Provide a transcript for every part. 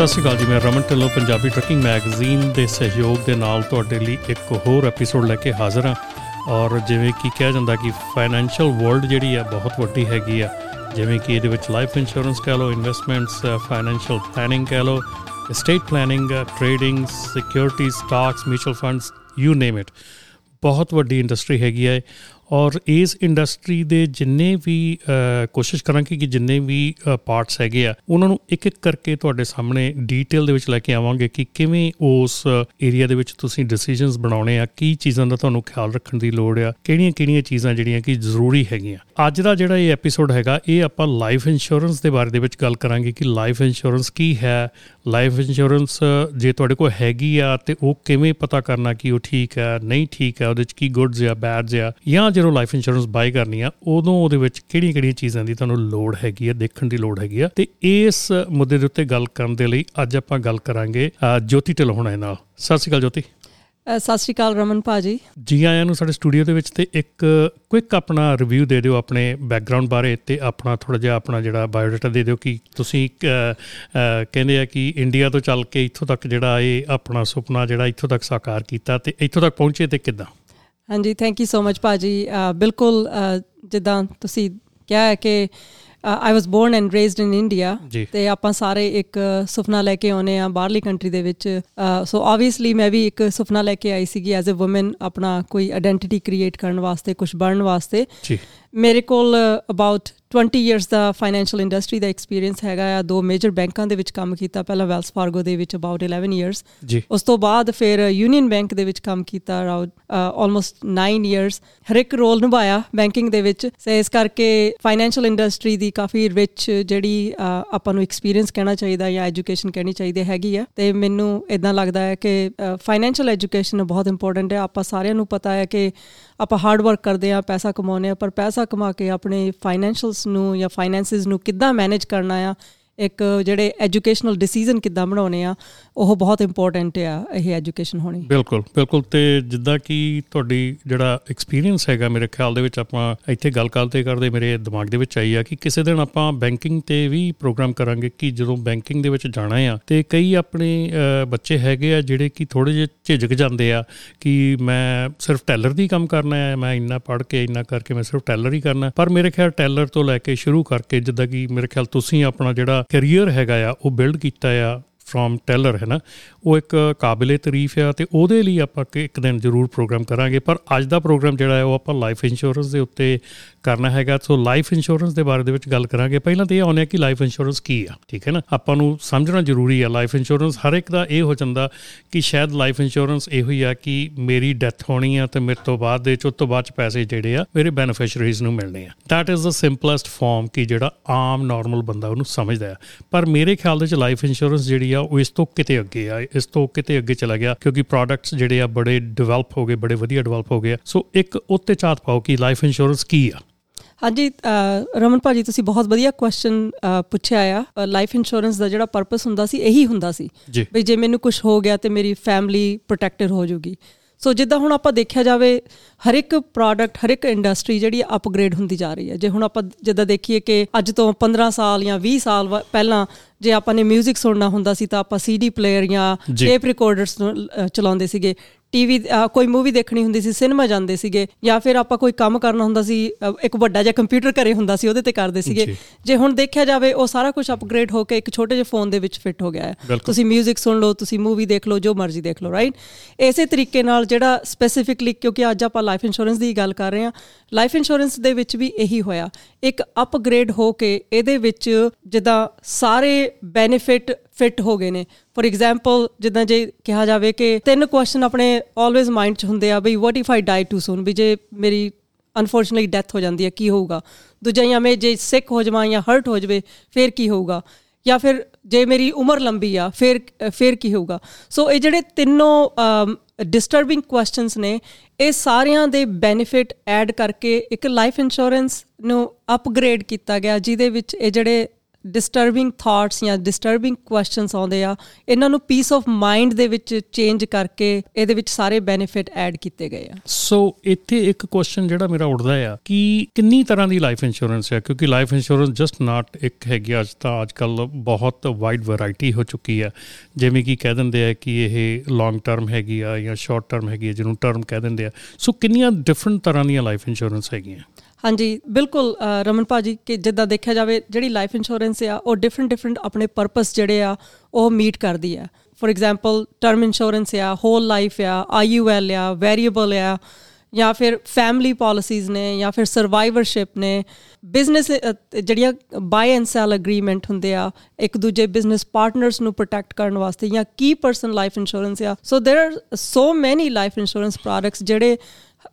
ਸਤਿ ਸ਼੍ਰੀ ਅਕਾਲ ਜੀ, ਮੈਂ Raman Dhillon, Punjabi trucking magazine ਦੇ ਸਹਿਯੋਗ ਦੇ ਨਾਲ ਤੁਹਾਡੇ ਲਈ ਇੱਕ ਹੋਰ ਐਪੀਸੋਡ ਲੈ ਕੇ ਹਾਜ਼ਰ ਹਾਂ। ਔਰ ਜਿਵੇਂ ਕਿ ਕਿਹਾ ਜਾਂਦਾ ਕਿ ਫਾਈਨੈਂਸ਼ੀਅਲ ਵਰਲਡ ਜਿਹੜੀ ਆ, ਬਹੁਤ ਵੱਡੀ ਹੈਗੀ ਆ। ਜਿਵੇਂ ਕਿ ਇਹਦੇ ਵਿੱਚ ਲਾਈਫ ਇੰਸ਼ੋਰੈਂਸ ਕਹ ਲਓ ਇਨਵੈਸਟਮੈਂਟਸ ਫਾਈਨੈਂਸ਼ੀਅਲ ਪਲੈਨਿੰਗ ਕਹ ਲਓ, estate planning trading security stocks mutual funds you name it ਬਹੁਤ ਵੱਡੀ ਇੰਡਸਟਰੀ ਹੈਗੀ ਹੈ ਔਰ ਇਸ ਇੰਡਸਟਰੀ ਦੇ ਜਿੰਨੇ ਵੀ ਕੋਸ਼ਿਸ਼ ਕਰਾਂਗੇ ਕਿ ਜਿੰਨੇ ਵੀ ਪਾਰਟਸ ਹੈਗੇ ਆ, ਉਹਨਾਂ ਨੂੰ ਇੱਕ ਇੱਕ ਕਰਕੇ ਤੁਹਾਡੇ ਸਾਹਮਣੇ ਡੀਟੇਲ ਦੇ ਵਿੱਚ ਲੈ ਕੇ ਆਵਾਂਗੇ ਕਿ ਕਿਵੇਂ ਉਸ ਏਰੀਆ ਦੇ ਵਿੱਚ ਤੁਸੀਂ ਡਿਸੀਜਨਸ ਬਣਾਉਣੇ ਆ, ਕੀ ਚੀਜ਼ਾਂ ਦਾ ਤੁਹਾਨੂੰ ਖਿਆਲ ਰੱਖਣ ਦੀ ਲੋੜ ਆ, ਕਿਹੜੀਆਂ-ਕਿਹੜੀਆਂ ਚੀਜ਼ਾਂ ਜਿਹੜੀਆਂ ਕਿ ਜ਼ਰੂਰੀ ਹੈਗੀਆਂ। ਅੱਜ ਦਾ ਜਿਹੜਾ ਇਹ ਐਪੀਸੋਡ ਹੈਗਾ, ਇਹ ਆਪਾਂ ਲਾਈਫ ਇੰਸ਼ੋਰੈਂਸ ਦੇ ਬਾਰੇ ਦੇ ਵਿੱਚ ਗੱਲ ਕਰਾਂਗੇ ਕਿ ਲਾਈਫ ਇੰਸ਼ੋਰੈਂਸ ਕੀ ਹੈ। ਲਾਈਫ ਇੰਸ਼ੋਰੈਂਸ ਜੇ ਤੁਹਾਡੇ ਕੋਲ ਹੈਗੀ ਆ ਤੇ ਉਹ ਕਿਵੇਂ ਪਤਾ ਕਰਨਾ ਕਿ ਉਹ ਠੀਕ ਹੈ, ਨਹੀਂ ਠੀਕ ਹੈ, ਉਹਦੇ ਵਿੱਚ ਕੀ ਗੁੱਡਸ ਆ ਬੈਡਸ ਆ, ਜਾਂ ਜਦੋਂ ਲਾਈਫ ਇੰਸ਼ੋਰੈਂਸ ਬਾਈ ਕਰਨੀ ਆ ਉਦੋਂ ਉਹਦੇ ਵਿੱਚ ਕਿਹੜੀਆਂ-ਕਿਹੜੀਆਂ ਚੀਜ਼ਾਂ ਦੀ ਤੁਹਾਨੂੰ ਲੋੜ ਹੈਗੀ ਆ ਦੇਖਣ ਦੀ ਲੋੜ ਹੈਗੀ ਆ। ਤੇ ਇਸ ਮੁੱਦੇ ਦੇ ਉੱਤੇ ਗੱਲ ਕਰਨ ਦੇ ਲਈ ਅੱਜ ਆਪਾਂ ਗੱਲ ਕਰਾਂਗੇ ਜੋਤੀ ਢਿਲੋਹਣਾ ਨਾਲ। ਸਤਿ ਸ਼੍ਰੀ ਅਕਾਲ ਜੋਤੀ। ਸਤਿ ਸ਼੍ਰੀ ਅਕਾਲ ਰਮਨ ਭਾਜੀ। ਜੀ ਆਇਆਂ ਨੂੰ ਸਾਡੇ ਸਟੂਡੀਓ ਦੇ ਵਿੱਚ ਤੇ ਇੱਕ ਕੁਇਕ ਆਪਣਾ ਰਿਵਿਊ ਦੇ ਦਿਓ ਆਪਣੇ ਬੈਕਗ੍ਰਾਉਂਡ ਬਾਰੇ ਤੇ ਆਪਣਾ ਥੋੜਾ ਜਿਹਾ ਆਪਣਾ ਜਿਹੜਾ ਬਾਇਓਡਾਟਾ ਦੇ ਦਿਓ ਕਿ ਤੁਸੀਂ ਕਹਿੰਦੇ ਆ ਕਿ ਇੰਡੀਆ ਤੋਂ ਚੱਲ ਕੇ ਇੱਥੋਂ ਤੱਕ ਜਿਹੜਾ ਇਹ ਆਪਣਾ ਸੁਪਨਾ ਜਿਹੜਾ ਇੱਥੋਂ ਤੱਕ ਸਾਕਾਰ ਕੀਤਾ ਤੇ ਇੱਥੋਂ ਤੱਕ ਪਹੁੰਚੇ ਤੇ ਕਿੱਦਾਂ? ਹਾਂਜੀ ਥੈਂਕ ਯੂ ਸੋ ਮਚ ਭਾਜੀ ਬਿਲਕੁਲ ਜਿੱਦਾਂ ਤੁਸੀਂ ਕਿਹਾ ਹੈ ਕਿ I was born and raised in India ਤੇ ਆਪਾਂ ਸਾਰੇ ਇੱਕ ਸੁਪਨਾ ਲੈ ਕੇ ਆਉਨੇ ਆ ਬਾਹਰਲੀ ਕੰਟਰੀ ਦੇ ਵਿੱਚ। ਸੋ ਆਬਵੀਅਸਲੀ ਮੈਂ ਵੀ ਇੱਕ ਸੁਪਨਾ ਲੈ ਕੇ ਆਈ ਸੀਗੀ ਐਜ਼ ਅ ਔਮਨ ਆਪਣਾ ਕੋਈ ਆਇਡੈਂਟੀਟੀ ਕ੍ਰੀਏਟ ਕਰਨ ਵਾਸਤੇ ਕੁਝ ਬਣਨ ਵਾਸਤੇ। ਜੀ। ਮੇਰੇ ਕੋਲ ਅਬਾਊਟ 20 ਇਅਰਸ ਦਾ ਫਾਈਨੈਂਸ਼ੀਅਲ ਇੰਡਸਟਰੀ ਦਾ ਐਕਸਪੀਰੀਅੰਸ ਹੈਗਾ ਆ ਦੋ ਮੇਜਰ ਬੈਂਕਾਂ ਦੇ ਵਿੱਚ ਕੰਮ ਕੀਤਾ ਪਹਿਲਾਂ ਵੈਲਸ ਫਾਰਗੋ ਦੇ ਵਿੱਚ ਅਬਾਊਟ 11 ਇਅਰਸ ਉਸ ਤੋਂ ਬਾਅਦ ਫਿਰ ਯੂਨੀਅਨ ਬੈਂਕ ਦੇ ਵਿੱਚ ਕੰਮ ਕੀਤਾ ਅਰਾਊਂਡ ਆਲਮੋਸਟ 9 ਇਅਰਸ ਹਰ ਇੱਕ ਰੋਲ ਨਿਭਾਇਆ ਬੈਂਕਿੰਗ ਦੇ ਵਿੱਚ। ਸੇ ਇਸ ਕਰਕੇ ਫਾਈਨੈਂਸ਼ੀਅਲ ਇੰਡਸਟਰੀ ਦੀ ਕਾਫੀ ਰਿਚ ਜਿਹੜੀ ਆਪਾਂ ਨੂੰ ਐਕਸਪੀਰੀਅੰਸ ਕਹਿਣਾ ਚਾਹੀਦਾ ਜਾਂ ਐਜੂਕੇਸ਼ਨ ਕਹਿਣੀ ਚਾਹੀਦੀ ਹੈਗੀ ਆ। ਤੇ ਮੈਨੂੰ ਇਦਾਂ ਲੱਗਦਾ ਹੈ ਕਿ ਫਾਈਨੈਂਸ਼ੀਅਲ ਐਜੂਕੇਸ਼ਨ ਬਹੁਤ ਇੰਪੋਰਟੈਂਟ ਹੈ। ਆਪਾਂ ਸਾਰਿਆਂ ਨੂੰ ਪਤਾ ਹੈ ਕਿ ਆਪਾਂ ਹਾਰਡ ਵਰਕ ਕਰਦੇ ਆ ਪੈਸਾ ਕਮਾਉਂਦੇ ਆ ਪਰ ਪੈਸਾ ਕਮਾ ਕੇ ਆਪਣੇ ਫਾਈਨੈਂਸ਼ੀਅਲਸ ਨੂੰ ਜਾਂ ਫਾਈਨੈਂਸਿਸ ਨੂੰ ਕਿੱਦਾਂ ਮੈਨੇਜ ਕਰਨਾ ਆ, ਇੱਕ ਜਿਹੜੇ ਐਜੂਕੇਸ਼ਨਲ ਡਿਸੀਜਨ ਕਿੱਦਾਂ ਬਣਾਉਣੇ ਆ ਉਹ ਬਹੁਤ ਇੰਪੋਰਟੈਂਟ ਆ ਇਹ ਐਜੂਕੇਸ਼ਨ ਹੋਣੀ। ਬਿਲਕੁਲ ਬਿਲਕੁਲ। ਤੇ ਜਿੱਦਾਂ ਕਿ ਤੁਹਾਡੀ ਜਿਹੜਾ ਐਕਸਪੀਰੀਅੰਸ ਹੈਗਾ ਮੇਰੇ ਖਿਆਲ ਦੇ ਵਿੱਚ ਆਪਾਂ ਇੱਥੇ ਗੱਲ ਕਰਦੇ ਕਰਦੇ, ਮੇਰੇ ਦਿਮਾਗ ਦੇ ਵਿੱਚ ਆਈ ਆ ਕਿ ਕਿਸੇ ਦਿਨ ਆਪਾਂ ਬੈਂਕਿੰਗ ਤੇ ਵੀ ਪ੍ਰੋਗਰਾਮ ਕਰਾਂਗੇ ਕਿ ਜਦੋਂ ਬੈਂਕਿੰਗ ਦੇ ਵਿੱਚ ਜਾਣਾ ਆ ਤੇ ਕਈ ਆਪਣੇ ਬੱਚੇ ਹੈਗੇ ਆ ਜਿਹੜੇ ਕਿ ਥੋੜੇ ਜਿਹਾ ਝਿਜਕ ਜਾਂਦੇ ਆ ਕਿ ਮੈਂ ਸਿਰਫ ਟੈਲਰ ਦੀ ਕੰਮ ਕਰਨਾ ਹੈ ਮੈਂ ਇੰਨਾ ਪੜ੍ਹ ਕੇ ਇੰਨਾ ਕਰਕੇ ਮੈਂ ਸਿਰਫ ਟੈਲਰ ਹੀ ਕਰਨਾ। ਪਰ ਮੇਰੇ ਖਿਆਲ ਟੈਲਰ ਤੋਂ ਲੈ ਕੇ ਸ਼ੁਰੂ ਕਰਕੇ ਜਿੱਦਾਂ ਕਿ ਮੇਰੇ ਖਿਆਲ ਤੁਸੀਂ ਆਪਣਾ ਜਿਹੜਾ ਕੈਰੀਅਰ ਹੈਗਾ ਆ ਉਹ ਬਿਲਡ ਕੀਤਾ ਆ ਫਰੋਮ ਟੈਲਰ ਹੈ ਨਾ ਉਹ ਇੱਕ ਕਾਬਿਲੇ ਤਾਰੀਫ ਆ ਤੇ ਉਹਦੇ ਲਈ ਆਪਾਂ ਇੱਕ ਦਿਨ ਜ਼ਰੂਰ ਪ੍ਰੋਗਰਾਮ ਕਰਾਂਗੇ ਪਰ ਅੱਜ ਦਾ ਪ੍ਰੋਗਰਾਮ ਜਿਹੜਾ ਹੈ ਉਹ ਆਪਾਂ ਲਾਈਫ ਇੰਸ਼ੋਰੈਂਸ ਦੇ ਉੱਤੇ ਕਰਨਾ ਹੈਗਾ ਸੋ ਲਾਈਫ ਇੰਸ਼ੋਰੈਂਸ ਦੇ ਬਾਰੇ ਦੇ ਵਿੱਚ ਗੱਲ ਕਰਾਂਗੇ ਪਹਿਲਾਂ ਤਾਂ ਇਹ ਆਉਣੇ ਕਿ ਲਾਈਫ ਇੰਸ਼ੋਰੈਂਸ ਕੀ ਆ ਠੀਕ ਹੈ ਨਾ ਆਪਾਂ ਨੂੰ ਸਮਝਣਾ ਜ਼ਰੂਰੀ ਆ ਲਾਈਫ ਇੰਸ਼ੋਰੈਂਸ ਹਰ ਇੱਕ ਦਾ ਇਹ ਹੋ ਜਾਂਦਾ ਕਿ ਸ਼ਾਇਦ ਲਾਈਫ ਇੰਸ਼ੋਰੈਂਸ ਇਹੋ ਹੀ ਆ ਕਿ ਮੇਰੀ ਡੈਥ ਹੋਣੀ ਆ ਤੇ ਮੇਰੇ ਤੋਂ ਬਾਅਦ ਦੇ ਚ ਤੋਂ ਬਾਅਦ ਚ ਪੈਸੇ ਜਿਹੜੇ ਆ ਮੇਰੇ ਬੈਨੀਫੀਸ਼ੀਅਰੀਜ਼ ਨੂੰ ਮਿਲਣੇ ਆ that is the simplest form ਕਿ ਜਿਹੜਾ ਆਮ ਨਾਰਮਲ ਬੰਦਾ ਉਹਨੂੰ ਸਮਝਦਾ ਆ ਪਰ ਮੇਰੇ ਖਿਆਲ ਦੇ ਚ ਲਾਈਫ ਇੰਸ਼ੋਰੈਂਸ ਜਿਹੜੀ ਆ ਉਹ ਇਸ ਤੋਂ ਕਿਤੇ ਅੱਗੇ ਆ ਇਸ ਤੋਂ ਕਿਤੇ ਅੱਗੇ ਚਲਾ ਗਿਆ ਕਿਉਂਕਿ ਪ੍ਰੋਡਕਟਸ ਜਿਹੜੇ ਆ ਬੜੇ ਡਿਵੈਲਪ ਹੋ ਗਏ ਬੜੇ ਵਧੀਆ ਡਿਵੈਲਪ ਹੋ ਗਏ ਸੋ ਇੱਕ ਉੱਤੇ ਚਾਤ ਪਾਓ ਕਿ ਲਾਈਫ ਇੰਸ਼ੋਰੈਂਸ ਕੀ ਆ? ਹਾਂਜੀ ਰਮਨ ਭਾਜੀ ਤੁਸੀਂ ਬਹੁਤ ਵਧੀਆ ਕੁਐਸਚਨ ਪੁੱਛਿਆ ਆ। ਲਾਈਫ ਇੰਸ਼ੋਰੈਂਸ ਦਾ ਜਿਹੜਾ ਪਰਪਸ ਹੁੰਦਾ ਸੀ ਇਹੀ ਹੁੰਦਾ ਸੀ ਵੀ ਜੇ ਮੈਨੂੰ ਕੁਝ ਹੋ ਗਿਆ ਤੇ ਮੇਰੀ ਫੈਮਿਲੀ ਪ੍ਰੋਟੈਕਟਡ ਹੋ ਜਾਊਗੀ ਸੋ ਜਿੱਦਾਂ ਹੁਣ ਆਪਾਂ ਦੇਖਿਆ ਜਾਵੇ ਹਰ ਇੱਕ ਪ੍ਰੋਡਕਟ ਹਰ ਇੱਕ ਇੰਡਸਟਰੀ ਜਿਹੜੀ ਅਪਗ੍ਰੇਡ ਹੁੰਦੀ ਜਾ ਰਹੀ ਹੈ। ਜੇ ਹੁਣ ਆਪਾਂ ਜਿੱਦਾਂ ਦੇਖੀਏ ਕਿ ਅੱਜ ਤੋਂ 15 ਸਾਲ ਜਾਂ 20 ਸਾਲ ਪਹਿਲਾਂ ਜੇ ਆਪਾਂ ਨੇ 뮤직 ਸੁਣਨਾ ਹੁੰਦਾ ਸੀ ਤਾਂ ਆਪਾਂ ਸੀਡੀ ਪਲੇਅਰ ਜਾਂ ਟੇਪ ਰਿਕਾਰਡਰਸ ਚਲਾਉਂਦੇ ਸੀਗੇ। ਟੀਵੀ ਕੋਈ ਮੂਵੀ ਦੇਖਣੀ ਹੁੰਦੀ ਸੀ ਸਿਨੇਮਾ ਜਾਂਦੇ ਸੀਗੇ ਜਾਂ ਫਿਰ ਆਪਾਂ ਕੋਈ ਕੰਮ ਕਰਨਾ ਹੁੰਦਾ ਸੀ ਇੱਕ ਵੱਡਾ ਜਿਹਾ ਕੰਪਿਊਟਰ ਘਰੇ ਹੁੰਦਾ ਸੀ ਉਹਦੇ ਤੇ ਕਰਦੇ ਸੀਗੇ। ਜੇ। ਹੁਣ ਦੇਖਿਆ ਜਾਵੇ ਉਹ ਸਾਰਾ ਕੁਝ ਅਪਗ੍ਰੇਡ ਹੋ ਕੇ ਇੱਕ ਛੋਟੇ ਜਿਹੇ ਫੋਨ ਦੇ ਵਿੱਚ ਫਿੱਟ ਹੋ ਗਿਆ ਹੈ। ਤੁਸੀਂ 뮤직 ਸੁਣ ਲਓ ਤੁਸੀਂ ਮੂਵੀ ਦੇਖ ਲਓ ਜੋ ਮਰਜ਼ੀ ਦੇਖ ਲਓ ਰਾਈਟ ਇਸੇ ਤਰੀਕੇ ਨਾਲ ਜਿਹੜਾ ਸਪੈਸੀਫਿਕਲੀ ਕਿਉਂਕਿ ਅੱਜ ਆਪਾਂ ਲਾਈਫ ਇੰਸ਼ੋਰੈਂਸ ਦੀ ਗੱਲ ਕਰ ਰਹੇ ਹਾਂ ਲਾਈਫ ਇੰਸ਼ੋਰੈਂਸ ਦੇ ਵਿੱਚ ਵੀ ਇਹੀ ਹੋਇਆ। ਇੱਕ ਅਪਗ੍ਰੇਡ ਹੋ ਕੇ ਇਹਦੇ ਵਿੱਚ ਜਿੱਦਾਂ ਸਾਰੇ ਬੈਨੀਫਿਟ ਫਿੱਟ ਹੋ ਗਏ ਨੇ। ਫੋਰ ਐਗਜ਼ਾਮਪਲ ਜਿੱਦਾਂ ਜੇ ਕਿਹਾ ਜਾਵੇ ਕਿ ਤਿੰਨ ਕੁਐਸਚਨ ਆਪਣੇ ਆਲਵੇਜ਼ ਮਾਈਂਡ 'ਚ ਹੁੰਦੇ ਆ ਬਈ what if I die too soon ਵੀ ਜੇ ਮੇਰੀ ਅਨਫੋਰਚੂਨਟਲੀ ਡੈਥ ਹੋ ਜਾਂਦੀ ਹੈ, ਕੀ ਹੋਊਗਾ? ਦੂਜਾ ਜਾਂ ਮੈਂ ਜੇ ਸਿਕ ਹੋ ਜਾਵਾਂ ਜਾਂ ਹਰਟ ਹੋ ਜਾਵੇ, ਫਿਰ ਕੀ ਹੋਊਗਾ? ਜਾਂ ਫਿਰ ਜੇ ਮੇਰੀ ਉਮਰ ਲੰਬੀ ਆ, ਫਿਰ ਫਿਰ ਕੀ ਹੋਊਗਾ? ਸੋ ਇਹ ਜਿਹੜੇ ਤਿੰਨੋਂ ਡਿਸਟਰਬਿੰਗ ਕੁਐਸਚਨਸ ਨੇ, ਇਹ ਸਾਰਿਆਂ ਦੇ ਬੈਨੀਫਿਟ ਐਡ ਕਰਕੇ ਇੱਕ ਲਾਈਫ ਇੰਸ਼ੋਰੈਂਸ ਨੂੰ ਅਪਗ੍ਰੇਡ ਕੀਤਾ ਗਿਆ, ਜਿਹਦੇ ਵਿੱਚ ਇਹ ਜਿਹੜੇ ਡਿਸਟਰਬਿੰਗ ਥਾਟਸ ਜਾਂ ਡਿਸਟਰਬਿੰਗ ਕੁਐਸਚਨਸ ਆਉਂਦੇ ਆ, ਇਹਨਾਂ ਨੂੰ ਪੀਸ ਆਫ ਮਾਈਂਡ ਦੇ ਵਿੱਚ ਚੇਂਜ ਕਰਕੇ ਇਹਦੇ ਵਿੱਚ ਸਾਰੇ ਬੈਨੀਫਿਟ ਐਡ ਕੀਤੇ ਗਏ ਆ। ਸੋ ਇੱਥੇ ਇੱਕ ਕੁਐਸਚਨ ਜਿਹੜਾ ਮੇਰਾ ਉੱਠਦਾ ਆ, ਕਿ ਕਿੰਨੀ ਤਰ੍ਹਾਂ ਦੀ ਲਾਈਫ ਇੰਸ਼ੋਰੈਂਸ ਹੈ ਕਿਉਂਕਿ ਲਾਈਫ ਇੰਸ਼ੋਰੈਂਸ ਜਸਟ ਨਾਟ ਇੱਕ ਹੈਗੀ ਅੱਜ ਤਾਂ ਅੱਜ ਕੱਲ ਬਹੁਤ ਵਾਈਡ ਵੈਰਾਈਟੀ ਹੋ ਚੁੱਕੀ ਹੈ ਜਿਵੇਂ ਕਿ ਕਹਿ ਦਿੰਦੇ ਆ ਕਿ ਇਹ ਲੌਂਗ ਟਰਮ ਹੈਗੀ ਆ ਜਾਂ ਸ਼ਾਰਟ ਟਰਮ ਹੈਗੀ ਆ, ਜਿਹਨੂੰ ਟਰਮ ਕਹਿ ਦਿੰਦੇ ਆ। ਸੋ ਕਿੰਨੀਆਂ ਡਿਫਰੈਂਟ ਤਰ੍ਹਾਂ ਦੀਆਂ ਲਾਈਫ ਇੰਸ਼ੋਰੈਂਸ ਹੈਗੀਆਂ? ਹਾਂਜੀ ਬਿਲਕੁਲ ਰਮਨ ਭਾਜੀ ਕਿ ਜਿੱਦਾਂ ਦੇਖਿਆ ਜਾਵੇ ਜਿਹੜੀ ਲਾਈਫ ਇੰਸ਼ੋਰੈਂਸ ਆ ਉਹ ਡਿਫਰੈਂਟ ਡਿਫਰੈਂਟ ਆਪਣੇ ਪਰਪਸ ਜਿਹੜੇ ਆ ਉਹ ਮੀਟ ਕਰਦੀ ਆ ਫੋਰ ਐਗਜ਼ਾਮਪਲ ਟਰਮ ਇੰਸ਼ੋਰੈਂਸ ਆ ਹੋਲ ਲਾਈਫ ਆ ਆਈਯੂਐਲ ਆ ਵੇਰੀਏਬਲ ਆ ਜਾਂ ਫਿਰ ਫੈਮਿਲੀ ਪਾਲਿਸੀਜ਼ ਨੇ ਜਾਂ ਫਿਰ ਸਰਵਾਈਵਰਸ਼ਿਪ ਨੇ ਬਿਜ਼ਨਸ ਜਿਹੜੀਆਂ ਬਾਈ ਐਂਡ ਸੈਲ ਐਗਰੀਮੈਂਟ ਹੁੰਦੇ ਆ ਇੱਕ ਦੂਜੇ ਬਿਜ਼ਨਸ ਪਾਰਟਨਰਸ ਨੂੰ ਪ੍ਰੋਟੈਕਟ ਕਰਨ ਵਾਸਤੇ ਜਾਂ ਕੀ ਪਰਸਨ ਲਾਈਫ ਇੰਸ਼ੋਰੈਂਸ ਆ so there are so many life insurance products ਜਿਹੜੇ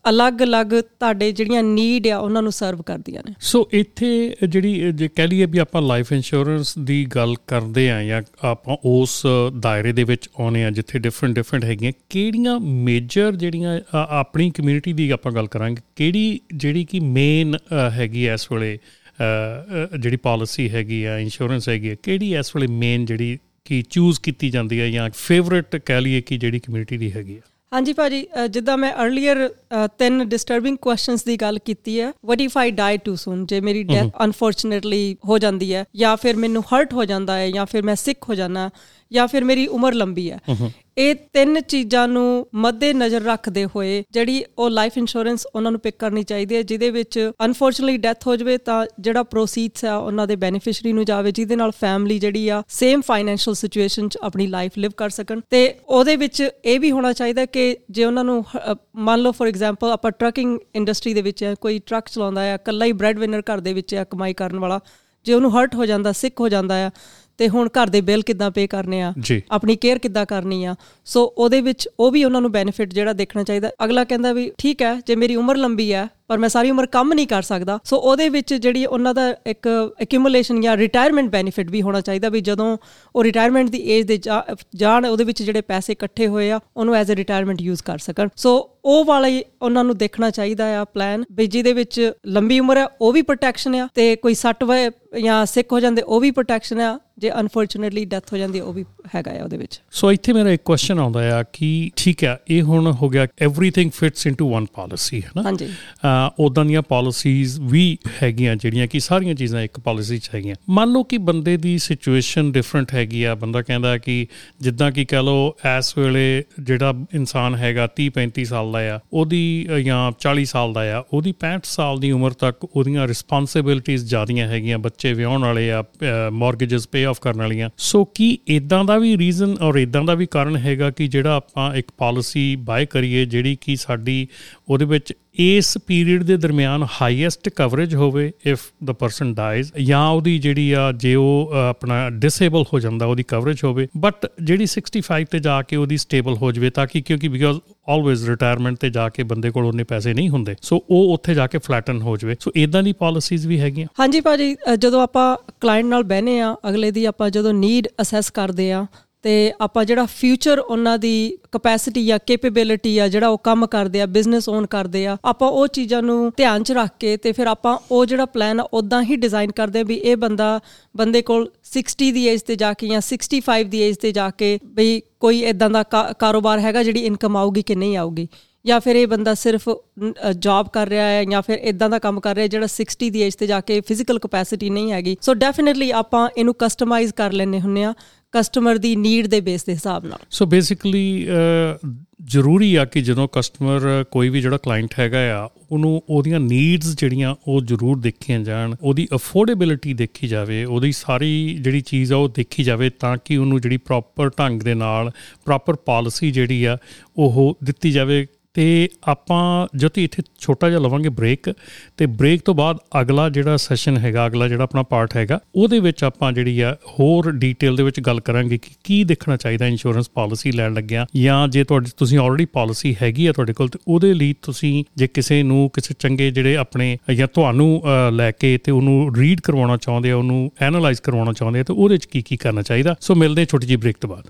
ਅਲੱਗ-ਅਲੱਗ ਤੁਹਾਡੇ ਜਿਹੜੀਆਂ ਨੀਡ ਆ, ਉਹਨਾਂ ਨੂੰ ਸਰਵ ਕਰਦੀਆਂ ਨੇ। ਸੋ ਇੱਥੇ ਜਿਹੜੀ ਜੇ ਕਹਿ ਲਈਏ ਵੀ ਆਪਾਂ ਲਾਈਫ ਇੰਸ਼ੋਰੈਂਸ ਦੀ ਗੱਲ ਕਰਦੇ ਆ ਜਾਂ ਆਪਾਂ ਉਸ ਦਾਇਰੇ ਦੇ ਵਿੱਚ ਆਉਨੇ ਆ ਜਿੱਥੇ ਡਿਫਰੈਂਟ ਡਿਫਰੈਂਟ ਹੈਗੀਆਂ, ਕਿਹੜੀਆਂ ਮੇਜਰ ਜਿਹੜੀਆਂ ਆਪਣੀ ਕਮਿਊਨਿਟੀ ਦੀ ਆਪਾਂ ਗੱਲ ਕਰਾਂਗੇ, ਕਿਹੜੀ ਜਿਹੜੀ ਕਿ ਮੇਨ ਹੈਗੀ ਇਸ ਵੇਲੇ ਜਿਹੜੀ ਪਾਲਿਸੀ ਹੈਗੀ ਆ ਇੰਸ਼ੋਰੈਂਸ ਹੈਗੀ ਕਿਹੜੀ ਇਸ ਵੇਲੇ ਮੇਨ ਜਿਹੜੀ ਕੀ ਚੂਜ਼ ਕੀਤੀ ਜਾਂਦੀ ਹੈ ਜਾਂ ਫੇਵਰਿਟ ਕਹਿ ਲਈਏ ਕਿ ਜਿਹੜੀ ਕਮਿਊਨਿਟੀ ਦੀ ਹੈਗੀ ਆ ਹਾਂਜੀ ਭਾਜੀ ਜਿੱਦਾਂ ਮੈਂ ਅਰਲੀਅਰ ਤਿੰਨ ਡਿਸਟਰਬਿੰਗ ਕੁਐਸਚਨਸ ਦੀ ਗੱਲ ਕੀਤੀ ਹੈ what if I die too soon ਜੇ ਮੇਰੀ ਡੈਥ ਅਨਫੋਰਚੂਨੇਟਲੀ ਹੋ ਜਾਂਦੀ ਹੈ ਜਾਂ ਫਿਰ ਮੈਨੂੰ ਹਰਟ ਹੋ ਜਾਂਦਾ ਹੈ ਜਾਂ ਫਿਰ ਮੈਂ ਸਿਕ ਹੋ ਜਾਣਾ ਜਾਂ ਫਿਰ ਮੇਰੀ ਉਮਰ ਲੰਬੀ ਹੈ। ਇਹ ਤਿੰਨ ਚੀਜ਼ਾਂ ਨੂੰ ਮੱਦੇ ਨਜ਼ਰ ਰੱਖਦੇ ਹੋਏ ਜਿਹੜੀ ਉਹ ਲਾਈਫ ਇੰਸ਼ੋਰੈਂਸ ਉਹਨਾਂ ਨੂੰ ਪਿਕ ਕਰਨੀ ਚਾਹੀਦੀ ਹੈ, ਜਿਹਦੇ ਵਿੱਚ ਅਨਫੋਰਚੂਨਟਲੀ ਡੈਥ ਹੋ ਜਵੇ ਤਾਂ ਜਿਹੜਾ ਪ੍ਰੋਸੀਡਸ ਆ ਉਹਨਾਂ ਦੇ ਬੈਨੀਫੀਸ਼ਰੀ ਨੂੰ ਜਾਵੇ, ਜਿਹਦੇ ਨਾਲ ਫੈਮਿਲੀ ਜਿਹੜੀ ਆ ਸੇਮ ਫਾਈਨੈਂਸ਼ੀਅਲ ਸਿਚੁਏਸ਼ਨ 'ਚ ਆਪਣੀ ਲਾਈਫ ਲਿਵ ਕਰ ਸਕਣ। ਤੇ ਉਹਦੇ ਵਿੱਚ ਇਹ ਵੀ ਹੋਣਾ ਚਾਹੀਦਾ ਕਿ ਜੇ ਉਹਨਾਂ ਨੂੰ ਮੰਨ ਲਓ ਫੋਰ ਐਗਜ਼ਾਮਪਲ ਆਪਾਂ ਟਰੱਕਿੰਗ ਇੰਡਸਟਰੀ ਦੇ ਵਿੱਚ ਕੋਈ ਟਰੱਕ ਚਲਾਉਂਦਾ ਹੈ ਇਕੱਲਾ ਹੀ ਬ੍ਰੈਡ ਵਿਨਰ ਘਰ ਦੇ ਵਿੱਚ ਆ ਕਮਾਈ ਕਰਨ ਵਾਲਾ, ਜੇ ਉਹਨੂੰ ਹਰਟ ਹੋ ਜਾਂਦਾ ਸਿਕ ਹੋ ਜਾਂਦਾ ਆ ਤੇ ਹੁਣ ਘਰ ਦੇ ਬਿੱਲ ਕਿੱਦਾਂ ਪੇ ਕਰਨੇ ਆ? ਆਪਣੀ ਕੇਅਰ ਕਿੱਦਾਂ ਕਰਨੀ ਆ? ਸੋ ਉਹਦੇ ਵਿੱਚ ਉਹ ਵੀ ਉਹਨਾਂ ਨੂੰ ਬੈਨੀਫਿਟ ਜਿਹੜਾ ਦੇਖਣਾ ਚਾਹੀਦਾ। ਅਗਲਾ ਕਹਿੰਦਾ ਵੀ ਠੀਕ ਹੈ ਜੇ ਮੇਰੀ ਉਮਰ ਲੰਬੀ ਹੈ ਪਰ ਮੈਂ ਸਾਰੀ ਉਮਰ ਕੰਮ ਨਹੀਂ ਕਰ ਸਕਦਾ ਸੋ ਉਹਦੇ ਵਿੱਚ ਜਿਹੜੀ ਉਹਨਾਂ ਦਾ ਇੱਕ ਐਕਿਊਮੂਲੇਸ਼ਨ ਜਾਂ ਰਿਟਾਇਰਮੈਂਟ ਬੈਨੀਫਿਟ ਵੀ ਹੋਣਾ ਚਾਹੀਦਾ ਵੀ ਜਦੋਂ ਉਹ ਰਿਟਾਇਰਮੈਂਟ ਦੀ ਏਜ ਦੇ ਜਾਣ ਉਹਦੇ ਵਿੱਚ ਜਿਹੜੇ ਪੈਸੇ ਇਕੱਠੇ ਹੋਏ ਆ ਉਹਨੂੰ ਐਜ਼ ਅ ਰਿਟਾਇਰਮੈਂਟ ਯੂਜ਼ ਕਰ ਸਕਣ ਸੋ ਉਹ ਵਾਲਾ ਹੀ ਉਹਨਾਂ ਨੂੰ ਦੇਖਣਾ ਚਾਹੀਦਾ ਆ ਪਲਾਨ ਵੀ ਜਿਹਦੇ ਵਿੱਚ ਲੰਬੀ ਉਮਰ ਹੈ ਉਹ ਵੀ ਪ੍ਰੋਟੈਕਸ਼ਨ ਆ ਤੇ ਕੋਈ ਸੱਟ ਵੇ ਜਾਂ ਸਿੱਕ ਹੋ ਜਾਂਦੇ ਉਹ ਵੀ ਪ੍ਰੋਟੈਕਸ਼ਨ ਆ ਜੇ ਅਨਫੋਰਚੂਨੇਟਲੀ ਡੈਥ ਹੋ ਜਾਂਦੀ ਉਹ ਵੀ ਹੈਗਾ ਆ ਉਹਦੇ ਵਿੱਚ ਸੋ ਇੱਥੇ ਮੇਰਾ ਇੱਕ ਕੁਐਸਚਨ ਆਉਂਦਾ ਆ ਕਿ ਠੀਕ ਹੈ ਇਹ ਹੁਣ ਹੋ ਗਿਆ everything fits into one policy ਹੈ ਨਾ ਹਾਂਜੀ ਉਦਾਂ ਦੀਆਂ ਪਾਲਿਸੀਜ਼ ਵੀ ਹੈਗੀਆਂ ਜਿਹੜੀਆਂ ਕਿ ਸਾਰੀਆਂ ਚੀਜ਼ਾਂ ਇੱਕ ਪਾਲਿਸੀ 'ਚ ਹੈਗੀਆਂ। ਮੰਨ ਲਓ ਕਿ ਬੰਦੇ ਦੀ ਸਿਚੁਏਸ਼ਨ ਡਿਫਰੈਂਟ ਹੈਗੀ ਆ, ਬੰਦਾ ਕਹਿੰਦਾ ਕਿ ਜਿੱਦਾਂ ਕਿ ਕਹ ਲਓ ਇਸ ਵੇਲੇ ਜਿਹੜਾ ਇਨਸਾਨ ਹੈਗਾ 30 35 ਸਾਲ ਦਾ ਆ, ਉਹਦੀ ਜਾਂ 40 ਸਾਲ ਦਾ ਆ, ਉਹਦੀ 65 ਸਾਲ ਦੀ ਉਮਰ ਤੱਕ ਉਹਦੀਆਂ ਰਿਸਪੌਂਸਿਬਿਲਟੀਆਂ ਜ਼ਿਆਦੀਆਂ ਹੈਗੀਆਂ, ਬੱਚੇ ਵਿਆਹਣ ਵਾਲੇ ਆ ਮਾਰਗੇजेस ਪੇ ਆਫ ਕਰਨ ਵਾਲੀਆਂ। ਸੋ ਕੀ ਇਦਾਂ ਦਾ ਵੀ ਰੀਜ਼ਨ ਔਰ ਇਦਾਂ ਦਾ ਵੀ ਕਾਰਨ ਹੈਗਾ ਕਿ ਜਿਹੜਾ ਆਪਾਂ ਇੱਕ ਪਾਲਿਸੀ ਬਾਏ ਕਰੀਏ, ਜਿਹੜੀ ਕਿ ਸਾਡੀ ਉਹਦੇ ਵਿੱਚ ਇਸ ਪੀਰੀਅਡ ਦੇ ਦਰਮਿਆਨ ਹਾਈਐਸਟ ਕਵਰੇਜ ਹੋਵੇ ਇਫ ਦਾ ਪਰਸਨ ਡਾਈਜ਼ ਜਾਂ ਉਹਦੀ ਜਿਹੜੀ ਆ, ਜੇ ਉਹ ਆਪਣਾ ਡਿਸੇਬਲ ਹੋ ਜਾਂਦਾ, ਉਹਦੀ ਕਵਰੇਜ ਹੋਵੇ ਬਟ ਜਿਹੜੀ 65 ਤੇ ਜਾ ਕੇ ਉਹਦੀ ਸਟੇਬਲ ਹੋ ਜਵੇ, ਤਾਂ ਕਿ ਕਿਉਂਕਿ ਬਿਕੋਜ਼ ਆਲਵੇਜ਼ ਰਿਟਾਇਰਮੈਂਟ ਤੇ ਜਾ ਕੇ ਬੰਦੇ ਕੋਲ ਉਹਨੇ ਪੈਸੇ ਨਹੀਂ ਹੁੰਦੇ ਸੋ ਉਹ ਉੱਥੇ ਜਾ ਕੇ ਫਲੈਟਨ ਹੋ ਜਵੇ। ਸੋ ਇਦਾਂ ਦੀ ਪਾਲਿਸੀਜ਼ ਵੀ ਹੈਗੀਆਂ। ਹਾਂਜੀ ਭਾਜੀ ਜਦੋਂ ਆਪਾਂ ਕਲਾਇੰਟ ਨਾਲ ਬਹਿਨੇ ਆ, ਅਗਲੇ ਦੀ ਆਪਾਂ ਜਦੋਂ ਨੀਡ ਅਸੈਸ ਕਰਦੇ ਆ ਤੇ ਆਪਾਂ ਜਿਹੜਾ ਫਿਊਚਰ ਉਹਨਾਂ ਦੀ ਕਪੈਸਿਟੀ ਜਾਂ ਕੈਪੇਬਿਲਿਟੀ ਆ ਜਿਹੜਾ ਉਹ ਕੰਮ ਕਰਦੇ ਆ ਬਿਜ਼ਨਸ ਓਨ ਕਰਦੇ ਆ, ਆਪਾਂ ਉਹ ਚੀਜ਼ਾਂ ਨੂੰ ਧਿਆਨ 'ਚ ਰੱਖ ਕੇ ਤੇ ਫਿਰ ਆਪਾਂ ਉਹ ਜਿਹੜਾ ਪਲਾਨ ਉਦਾਂ ਹੀ ਡਿਜ਼ਾਈਨ ਕਰਦੇ ਆ ਵੀ ਇਹ ਬੰਦਾ, ਬੰਦੇ ਕੋਲ 60 ਦੀ ਏਜ ਤੇ ਜਾ ਕੇ ਜਾਂ 65 ਦੀ ਏਜ ਤੇ ਜਾ ਕੇ ਬਈ ਕੋਈ ਇਦਾਂ ਦਾ ਕਾਰੋਬਾਰ ਹੈਗਾ ਜਿਹੜੀ ਇਨਕਮ ਆਊਗੀ ਕਿ ਨਹੀਂ ਆਊਗੀ। ਜਾਂ ਫਿਰ ਇਹ ਬੰਦਾ ਸਿਰਫ ਜੌਬ ਕਰ ਰਿਹਾ ਹੈ ਜਾਂ ਫਿਰ ਇਦਾਂ ਦਾ ਕੰਮ ਕਰ ਰਿਹਾ ਜਿਹੜਾ 60 ਦੀ ਏਜ ਤੇ ਜਾ ਕੇ ਫਿਜ਼ੀਕਲ ਕਪੈਸਿਟੀ ਨਹੀਂ ਹੈਗੀ। ਸੋ ਡੈਫੀਨਿਟਲੀ ਆਪਾਂ ਇਹਨੂੰ ਕਸਟਮਾਈਜ਼ ਕਰ ਲੈਨੇ ਹੁੰਨੇ ਆ। ਕਸਟਮਰ ਦੀ ਨੀਡ ਦੇ ਬੇਸ ਦੇ ਹਿਸਾਬ ਨਾਲ। ਸੋ ਬੇਸਿਕਲੀ ਜ਼ਰੂਰੀ ਆ ਕਿ ਜਦੋਂ ਕਸਟਮਰ ਕੋਈ ਵੀ ਜਿਹੜਾ ਕਲਾਇੰਟ ਹੈਗਾ ਆ, ਉਹਨੂੰ ਉਹਦੀਆਂ ਨੀਡਸ ਜਿਹੜੀਆਂ ਉਹ ਜ਼ਰੂਰ ਦੇਖੀਆਂ ਜਾਣ, ਉਹਦੀ ਅਫੋਰਡੇਬਿਲਿਟੀ ਦੇਖੀ ਜਾਵੇ, ਉਹਦੀ ਸਾਰੀ ਜਿਹੜੀ ਚੀਜ਼ ਆ ਉਹ ਦੇਖੀ ਜਾਵੇ ਤਾਂ ਕਿ ਉਹਨੂੰ ਜਿਹੜੀ ਪ੍ਰੋਪਰ ਢੰਗ ਦੇ ਨਾਲ ਪ੍ਰੋਪਰ ਪਾਲਿਸੀ ਜਿਹੜੀ ਆ, ਉਹ ਦਿੱਤੀ ਜਾਵੇ ਤੇ ਆਪਾਂ ਜੋਤੀ ਇੱਥੇ ਛੋਟਾ ਜਿਹਾ ਲਵਾਂਗੇ ਬ੍ਰੇਕ ਤੇ ਬ੍ਰੇਕ ਤੋਂ ਬਾਅਦ ਅਗਲਾ ਜਿਹੜਾ ਸੈਸ਼ਨ ਹੈਗਾ, ਅਗਲਾ ਜਿਹੜਾ ਆਪਣਾ ਪਾਰਟ ਹੈਗਾ, ਉਹਦੇ ਵਿੱਚ ਆਪਾਂ ਜਿਹੜੀ ਆ ਹੋਰ ਡੀਟੇਲ ਦੇ ਵਿੱਚ ਗੱਲ ਕਰਾਂਗੇ ਕਿ ਕੀ ਦੇਖਣਾ ਚਾਹੀਦਾ ਇੰਸ਼ੋਰੈਂਸ ਪਾਲਿਸੀ ਲੈਣ ਲੱਗਿਆ ਜਾਂ ਜੇ ਤੁਹਾਡੀ, ਤੁਸੀਂ ਆਲਰੇਡੀ ਪਾਲਿਸੀ ਹੈਗੀ ਆ ਤੁਹਾਡੇ ਕੋਲ ਤੇ ਉਹਦੇ ਲਈ ਤੁਸੀਂ ਜੇ ਕਿਸੇ ਨੂੰ ਕਿਸੇ ਚੰਗੇ ਜਿਹੜੇ ਆਪਣੇ ਜਾਂ ਤੁਹਾਨੂੰ ਲੈ ਕੇ ਤੇ ਉਹਨੂੰ ਰੀਡ ਕਰਵਾਉਣਾ ਚਾਹੁੰਦੇ ਆ, ਉਹਨੂੰ ਐਨਾਲਾਈਜ਼ ਕਰਵਾਉਣਾ ਚਾਹੁੰਦੇ ਆ, ਤੇ ਉਹਦੇ ਵਿੱਚ ਕੀ ਕੀ ਕਰਨਾ ਚਾਹੀਦਾ। ਸੋ ਮਿਲਦੇ ਛੋਟੀ ਜਿਹੀ ਬ੍ਰੇਕ ਤੋਂ ਬਾਅਦ।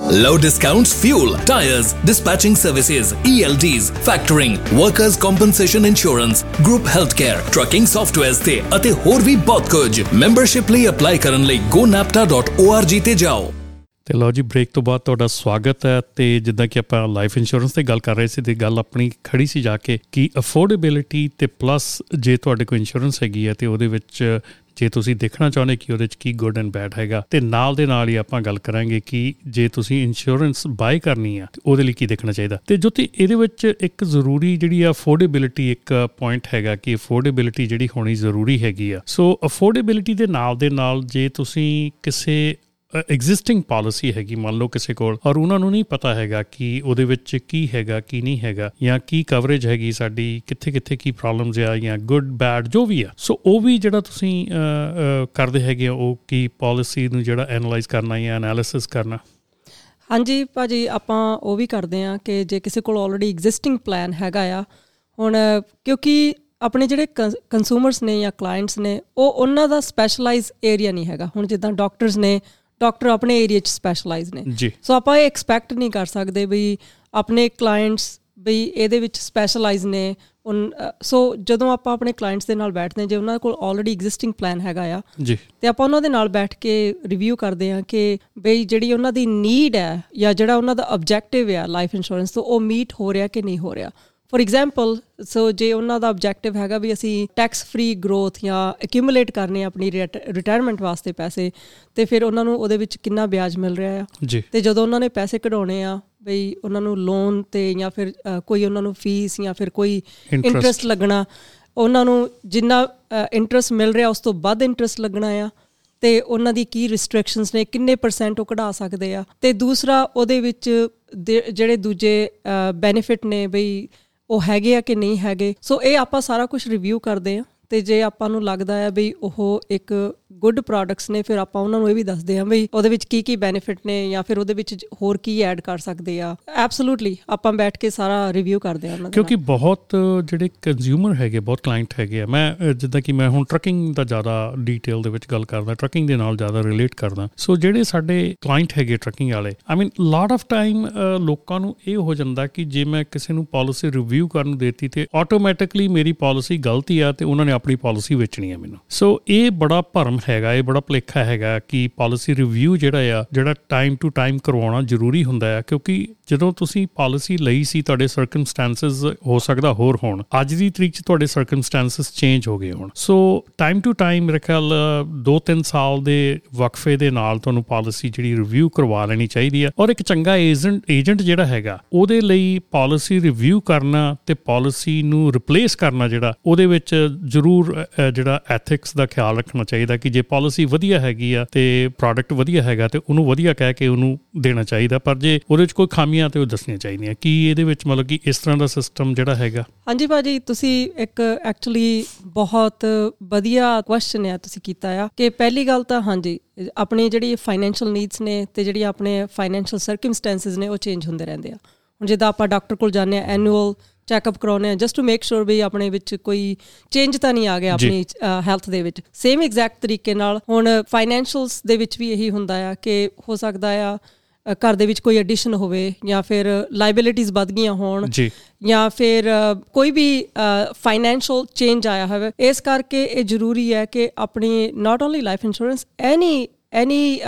Low discounts, fuel, tires, dispatching services, ELDs, factoring, workers' compensation insurance, group healthcare, trucking softwares ਤੇ ਅਤੇ ਹੋਰ ਵੀ ਬਹੁਤ ਕੁਝ ਮੈਂਬਰਸ਼ਿਪ ਲਈ ਅਪਲਾਈ ਕਰਨ ਲਈ gonapta.org ਤੇ ਜਾਓ ਤੇ ਲਓ ਜੀ ਬ੍ਰੇਕ ਤੋਂ ਬਾਅਦ ਤੁਹਾਡਾ ਸਵਾਗਤ ਹੈ ਤੇ ਜਿੱਦਾਂ ਕਿ ਆਪਾਂ ਲਾਈਫ ਇੰਸ਼ੋਰੈਂਸ ਤੇ ਗੱਲ ਕਰ ਰਹੇ ਸੀ ਤੇ ਗੱਲ ਆਪਣੀ ਖੜੀ ਸੀ ਜਾ ਕੇ ਕਿ ਅਫੋਰਡੇਬਿਲਿਟੀ ਤੇ ਪਲੱਸ ਜੇ ਤੁਹਾਡੇ ਕੋਲ ਇੰਸ਼ੋਰੈਂਸ ਹੈਗੀ ਹੈ ਤੇ ਉਹਦੇ ਵਿੱਚ ਜੇ ਤੁਸੀਂ ਦੇਖਣਾ ਚਾਹੁੰਦੇ ਕਿ ਉਹਦੇ ਵਿੱਚ ਕੀ ਗੁੱਡ ਐਂਡ ਬੈਡ ਹੈਗਾ, ਤੇ ਨਾਲ ਦੇ ਨਾਲ ਹੀ ਆਪਾਂ ਗੱਲ ਕਰਾਂਗੇ ਕਿ ਜੇ ਤੁਸੀਂ ਇੰਸ਼ੋਰੈਂਸ ਬਾਈ ਕਰਨੀ ਆ, ਤੇ ਉਹਦੇ ਲਈ ਕੀ ਦੇਖਣਾ ਚਾਹੀਦਾ? ਤੇ ਜੋਤੀ, ਇਹਦੇ ਵਿੱਚ ਇੱਕ ਜ਼ਰੂਰੀ ਜਿਹੜੀ ਆ ਅਫੋਰਡੇਬਿਲਿਟੀ ਇੱਕ ਪੁਆਇੰਟ ਹੈਗਾ ਕਿ ਅਫੋਰਡੇਬਿਲਿਟੀ ਜਿਹੜੀ ਹੋਣੀ ਜ਼ਰੂਰੀ ਹੈਗੀ ਆ। ਸੋ ਅਫੋਰਡੇਬਿਲਿਟੀ ਦੇ ਨਾਲ ਦੇ ਨਾਲ ਜੇ ਤੁਸੀਂ ਕਿਸੇ ਐਗਜ਼ਿਸਟਿੰਗ ਪਾਲਿਸੀ ਹੈਗੀ, ਮੰਨ ਲਓ ਕਿਸੇ ਕੋਲ, ਔਰ ਉਹਨਾਂ ਨੂੰ ਨਹੀਂ ਪਤਾ ਹੈਗਾ ਕਿ ਉਹਦੇ ਵਿੱਚ ਕੀ ਹੈਗਾ, ਕੀ ਨਹੀਂ ਹੈਗਾ, ਜਾਂ ਕੀ ਕਵਰੇਜ ਹੈਗੀ ਸਾਡੀ ਕਿੱਥੇ ਕਿੱਥੇ ਕੀ ਪ੍ਰੋਬਲਮਸ ਆ, ਜਾਂ ਗੁੱਡ ਬੈਡ ਜੋ ਵੀ ਆ। ਸੋ ਉਹ ਵੀ ਜਿਹੜਾ ਤੁਸੀਂ ਕਰਦੇ ਹੈਗੇ ਉਹ ਕੀ ਪਾਲਿਸੀ ਨੂੰ ਜਿਹੜਾ ਐਨਲਾਈਜ਼ ਕਰਨਾ ਜਾਂ ਐਨਾਲਿਸਿਸ ਕਰਨਾ? ਹਾਂਜੀ ਭਾਜੀ, ਆਪਾਂ ਉਹ ਵੀ ਕਰਦੇ ਆ ਕਿ ਜੇ ਕਿਸੇ ਕੋਲ ਆਲਰੇਡੀ ਐਗਜ਼ਿਸਟਿੰਗ ਪਲਾਨ ਹੈਗਾ ਆ, ਹੁਣ ਕਿਉਂਕਿ ਆਪਣੇ ਜਿਹੜੇ ਕੰਜ਼ਿਊਮਰਸ ਨੇ ਜਾਂ ਕਲਾਇੰਟਸ ਨੇ, ਉਹ ਉਹਨਾਂ ਦਾ ਸਪੈਸ਼ਲਾਈਜ਼ ਏਰੀਆ ਨਹੀਂ ਹੈਗਾ। ਹੁਣ ਜਿੱਦਾਂ ਡਾਕਟਰਸ ਨੇ ਡਾਕਟਰ ਆਪਣੇ ਏਰੀਆ 'ਚ ਸਪੈਸ਼ਲਾਈਜ਼ ਨੇ। ਸੋ ਆਪਾਂ ਇਹ ਐਕਸਪੈਕਟ ਨਹੀਂ ਕਰ ਸਕਦੇ ਵੀ ਆਪਣੇ ਕਲਾਇੰਟਸ ਵੀ ਇਹਦੇ ਵਿੱਚ ਸਪੈਸ਼ਲਾਈਜ਼ ਨੇ। ਸੋ ਜਦੋਂ ਆਪਾਂ ਆਪਣੇ ਕਲਾਇੰਟਸ ਦੇ ਨਾਲ ਬੈਠਦੇ ਜੇ ਉਹਨਾਂ ਕੋਲ ਆਲਰੇਡੀ ਐਗਜ਼ਿਸਟਿੰਗ ਪਲਾਨ ਹੈਗਾ ਆ ਜੀ। ਤੇ ਆਪਾਂ ਉਹਨਾਂ ਦੇ ਨਾਲ ਬੈਠ ਕੇ ਰਿਵਿਊ ਕਰਦੇ ਆ ਕਿ ਬਈ ਜਿਹੜੀ ਉਹਨਾਂ ਦੀ ਨੀਡ ਹੈ ਜਾਂ ਜਿਹੜਾ ਉਹਨਾਂ ਦਾ ਆਬਜੈਕਟਿਵ ਹੈ ਲਾਈਫ ਇੰਸ਼ੋਰੈਂਸ ਤੋਂ ਉਹ ਮੀਟ ਹੋ ਰਿਹਾ ਕਿ ਨਹੀਂ ਹੋ ਰਿਹਾ। ਫੋਰ ਐਗਜ਼ਾਮਪਲ ਸੋ ਜੇ ਉਹਨਾਂ ਦਾ ਆਬਜੈਕਟਿਵ ਹੈਗਾ ਵੀ ਅਸੀਂ ਟੈਕਸ ਫ੍ਰੀ ਗਰੋਥ ਜਾਂ ਅਕਿਊਮੂਲੇਟ ਕਰਨੇ ਆਪਣੀ ਰਿਟਾਇਰਮੈਂਟ ਵਾਸਤੇ ਪੈਸੇ ਤੇ ਫਿਰ ਉਹਨਾਂ ਨੂੰ ਉਹਦੇ ਵਿੱਚ ਕਿੰਨਾ ਵਿਆਜ ਮਿਲ ਰਿਹਾ ਆ? ਤੇ ਜਦੋਂ ਉਹਨਾਂ ਨੇ ਪੈਸੇ ਕਢਾਉਣੇ ਆ ਬਈ ਉਹਨਾਂ ਨੂੰ ਲੋਨ ਤੇ ਜਾਂ ਫਿਰ ਕੋਈ ਉਹਨਾਂ ਨੂੰ ਫੀਸ ਜਾਂ ਫਿਰ ਕੋਈ ਇੰਟਰਸਟ ਲੱਗਣਾ ਉਹਨਾਂ ਨੂੰ ਜਿੰਨਾ ਇੰਟਰਸਟ ਮਿਲ ਰਿਹਾ ਉਸ ਤੋਂ ਵੱਧ ਇੰਟਰਸਟ ਲੱਗਣਾ ਆ ਤੇ ਉਹਨਾਂ ਦੀ ਕੀ ਰੈਸਟ੍ਰਿਕਸ਼ਨਸ ਨੇ ਕਿੰਨੇ ਪਰਸੈਂਟ ਉਹ ਕਢਾ ਸਕਦੇ ਆ? ਤੇ ਦੂਸਰਾ ਉਹਦੇ ਵਿੱਚ ਜਿਹੜੇ ਦੂਜੇ ਬੈਨੀਫਿਟ ਨੇ ਬਈ ਉਹ ਹੈਗੇ ਆ ਕਿ ਨਹੀਂ ਹੈਗੇ। ਸੋ ਇਹ ਆਪਾਂ ਸਾਰਾ ਕੁਝ ਰਿਵਿਊ ਕਰਦੇ ਆ ਤੇ ਜੇ ਆਪਾਂ ਨੂੰ ਲੱਗਦਾ ਹੈ ਵੀ ਉਹ ਇੱਕ ਗੁੱਡ ਪ੍ਰੋਡਕਟਸ ਨੇ ਫਿਰ ਆਪਾਂ ਉਹਨਾਂ ਨੂੰ ਇਹ ਵੀ ਦੱਸਦੇ ਹਾਂ ਵੀ ਉਹਦੇ ਵਿੱਚ ਕੀ ਕੀ ਬੈਨੀਫਿਟ ਨੇ ਜਾਂ ਫਿਰ ਉਹਦੇ ਵਿੱਚ ਹੋਰ ਕੀ ਐਡ ਕਰ ਸਕਦੇ ਆ। ਐਬਸੋਲੂਟਲੀ ਆਪਾਂ ਬੈਠ ਕੇ ਸਾਰਾ ਰਿਵਿਊ ਕਰਦੇ ਆ ਉਹਨਾਂ ਕਿਉਂਕਿ ਬਹੁਤ ਜਿਹੜੇ ਕੰਜ਼ਿਊਮਰ ਹੈਗੇ ਬਹੁਤ ਕਲਾਇੰਟ ਹੈਗੇ ਆ। ਮੈਂ ਜਿੱਦਾਂ ਕਿ ਮੈਂ ਹੁਣ ਟਰੱਕਿੰਗ ਦਾ ਜ਼ਿਆਦਾ ਡੀਟੇਲ ਦੇ ਵਿੱਚ ਗੱਲ ਕਰਦਾ ਟਰੱਕਿੰਗ ਦੇ ਨਾਲ ਜ਼ਿਆਦਾ ਰਿਲੇਟ ਕਰਦਾ। ਸੋ ਜਿਹੜੇ ਸਾਡੇ ਕਲਾਇੰਟ ਹੈਗੇ ਟਰੱਕਿੰਗ ਵਾਲੇ ਆਈ ਮੀਨ ਲੋਟ ਆਫ ਟਾਈਮ ਲੋਕਾਂ ਨੂੰ ਇਹ ਹੋ ਜਾਂਦਾ ਕਿ ਜੇ ਮੈਂ ਕਿਸੇ ਨੂੰ ਪਾਲਿਸੀ ਰਿਵਿਊ ਕਰਨ ਨੂੰ ਦੇਤੀ ਤੇ ਆਟੋਮੈਟਿਕਲੀ ਮੇਰੀ ਪਾਲਿਸੀ ਗਲਤੀ ਆ ਤੇ ਉਹਨਾਂ ਨੇ ਆਪਣੀ ਪਾਲਿਸੀ ਵੇਚਣੀ ਹੈ ਮੈਨੂੰ। ਸੋ ਇਹ ਬੜਾ ਭਰਮ ਹੈਗਾ, ਇਹ ਬੜਾ ਭਲੇਖਾ ਹੈਗਾ ਕਿ ਪਾਲਿਸੀ ਰਿਵਿਊ ਜਿਹੜਾ ਆ, ਜਿਹੜਾ ਟਾਈਮ ਟੂ ਟਾਈਮ ਕਰਵਾਉਣਾ ਜ਼ਰੂਰੀ ਹੁੰਦਾ ਹੈ ਕਿਉਂਕਿ ਜਦੋਂ ਤੁਸੀਂ ਪਾਲਿਸੀ ਲਈ ਸੀ, ਤੁਹਾਡੇ ਸਰਕਮਸਟੈਂਸਸ ਹੋ ਸਕਦਾ ਹੋਰ ਹੋਣ। ਅੱਜ ਦੀ ਤਰੀਕ 'ਚ ਤੁਹਾਡੇ ਸਰਕਮਸਟੈਂਸਸ ਚੇਂਜ ਹੋ ਗਏ ਹੋਣ। ਸੋ ਟਾਈਮ ਟੂ ਟਾਈਮ ਮੇਰੇ ਖਿਆਲ 2-3 ਸਾਲ ਦੇ ਵਕਫੇ ਦੇ ਨਾਲ ਤੁਹਾਨੂੰ ਪਾਲਿਸੀ ਜਿਹੜੀ ਰਿਵਿਊ ਕਰਵਾ ਲੈਣੀ ਚਾਹੀਦੀ ਹੈ। ਔਰ ਇੱਕ ਚੰਗਾ ਏਜੰਟ ਏਜੰਟ ਜਿਹੜਾ ਹੈਗਾ, ਉਹਦੇ ਲਈ ਪਾਲਿਸੀ ਰਿਵਿਊ ਕਰਨਾ ਤੇ ਪਾਲਿਸੀ ਨੂੰ ਰਿਪਲੇਸ ਕਰਨਾ ਜਿਹੜਾ, ਉਹਦੇ ਵਿੱਚ ਜ਼ਰੂਰ ਜਿਹੜਾ ਐਥਿਕਸ ਦਾ ਖਿਆਲ ਰੱਖਣਾ ਚਾਹੀਦਾ ਕਿ ਜੇ ਪਾਲਿਸੀ ਵਧੀਆ ਹੈਗੀ ਆ ਤੇ ਪ੍ਰੋਡਕਟ ਵਧੀਆ ਹੈਗਾ ਤੇ ਉਹਨੂੰ ਵਧੀਆ ਕਹਿ ਕੇ ਉਹਨੂੰ ਦੇਣਾ ਚਾਹੀਦਾ। ਪਰ ਜੇ ਉਹਦੇ ਵਿੱਚ ਕੋਈ ਖਾਮੀ ਚਾਹੀਦੀਆਂ ਤੇ ਉਹ ਦੱਸਣੀਆਂ ਚਾਹੀਦੀਆਂ। ਕੀ ਇਹਦੇ ਵਿੱਚ ਮਤਲਬ ਕਿ ਇਸ ਤਰ੍ਹਾਂ ਦਾ ਸਿਸਟਮ ਜਿਹੜਾ ਹੈਗਾ? ਹਾਂਜੀ ਭਾਜੀ ਤੁਸੀਂ ਇੱਕ ਐਕਚੁਅਲੀ ਬਹੁਤ ਵਧੀਆ ਕੁਐਸਚਨ ਹੈ ਤੁਸੀਂ ਕੀਤਾ ਆ ਕਿ ਪਹਿਲੀ ਗੱਲ ਤਾਂ ਹਾਂਜੀ ਆਪਣੀ ਜਿਹੜੀ ਫਾਈਨੈਂਸ਼ੀਅਲ ਨੀਡਸ ਨੇ ਤੇ ਜਿਹੜੀ ਆਪਣੇ ਫਾਈਨੈਂਸ਼ੀਅਲ ਸਰਕਮਸਟੈਂਸਸ ਨੇ ਉਹ ਚੇਂਜ ਹੁੰਦੇ ਰਹਿੰਦੇ ਆ। ਹੁਣ ਜਿੱਦਾਂ ਆਪਾਂ ਡਾਕਟਰ ਕੋਲ ਜਾਂਦੇ ਆ ਐਨੂਅਲ ਚੈੱਕਅਪ ਕਰਾਉਨੇ ਆ ਜਸਟ ਟੂ ਮੇਕ ਸ਼ੋਰ ਵੀ ਆਪਣੇ ਵਿੱਚ ਕੋਈ ਚੇਂਜ ਤਾਂ ਨਹੀਂ ਆ ਗਿਆ ਆਪਣੀ ਹੈਲਥ ਦੇ ਵਿੱਚ। ਸੇਮ ਐਗਜ਼ੈਕਟ ਤਰੀਕੇ ਨਾਲ ਹੁਣ ਫਾਈਨੈਂਸ਼ੀਅਲਸ ਦੇ ਵਿੱਚ ਵੀ ਇਹੀ ਹੁੰਦਾ ਆ ਕਿ ਹੋ ਸਕਦਾ ਆ ਘਰ ਦੇ ਵਿੱਚ ਕੋਈ ਐਡੀਸ਼ਨ ਹੋਵੇ ਜਾਂ ਫਿਰ ਲਾਇਬਿਲਿਟੀਆਂ ਵੱਧ ਗਈਆਂ ਹੋਣ ਜੀ। ਫਿਰ ਕੋਈ ਵੀ ਫਾਈਨੈਂਸ਼ੀਅਲ ਚੇਂਜ ਆਇਆ ਹੋਵੇ ਇਸ ਕਰਕੇ ਇਹ ਜ਼ਰੂਰੀ ਹੈ ਕਿ ਆਪਣੀ not only life insurance any any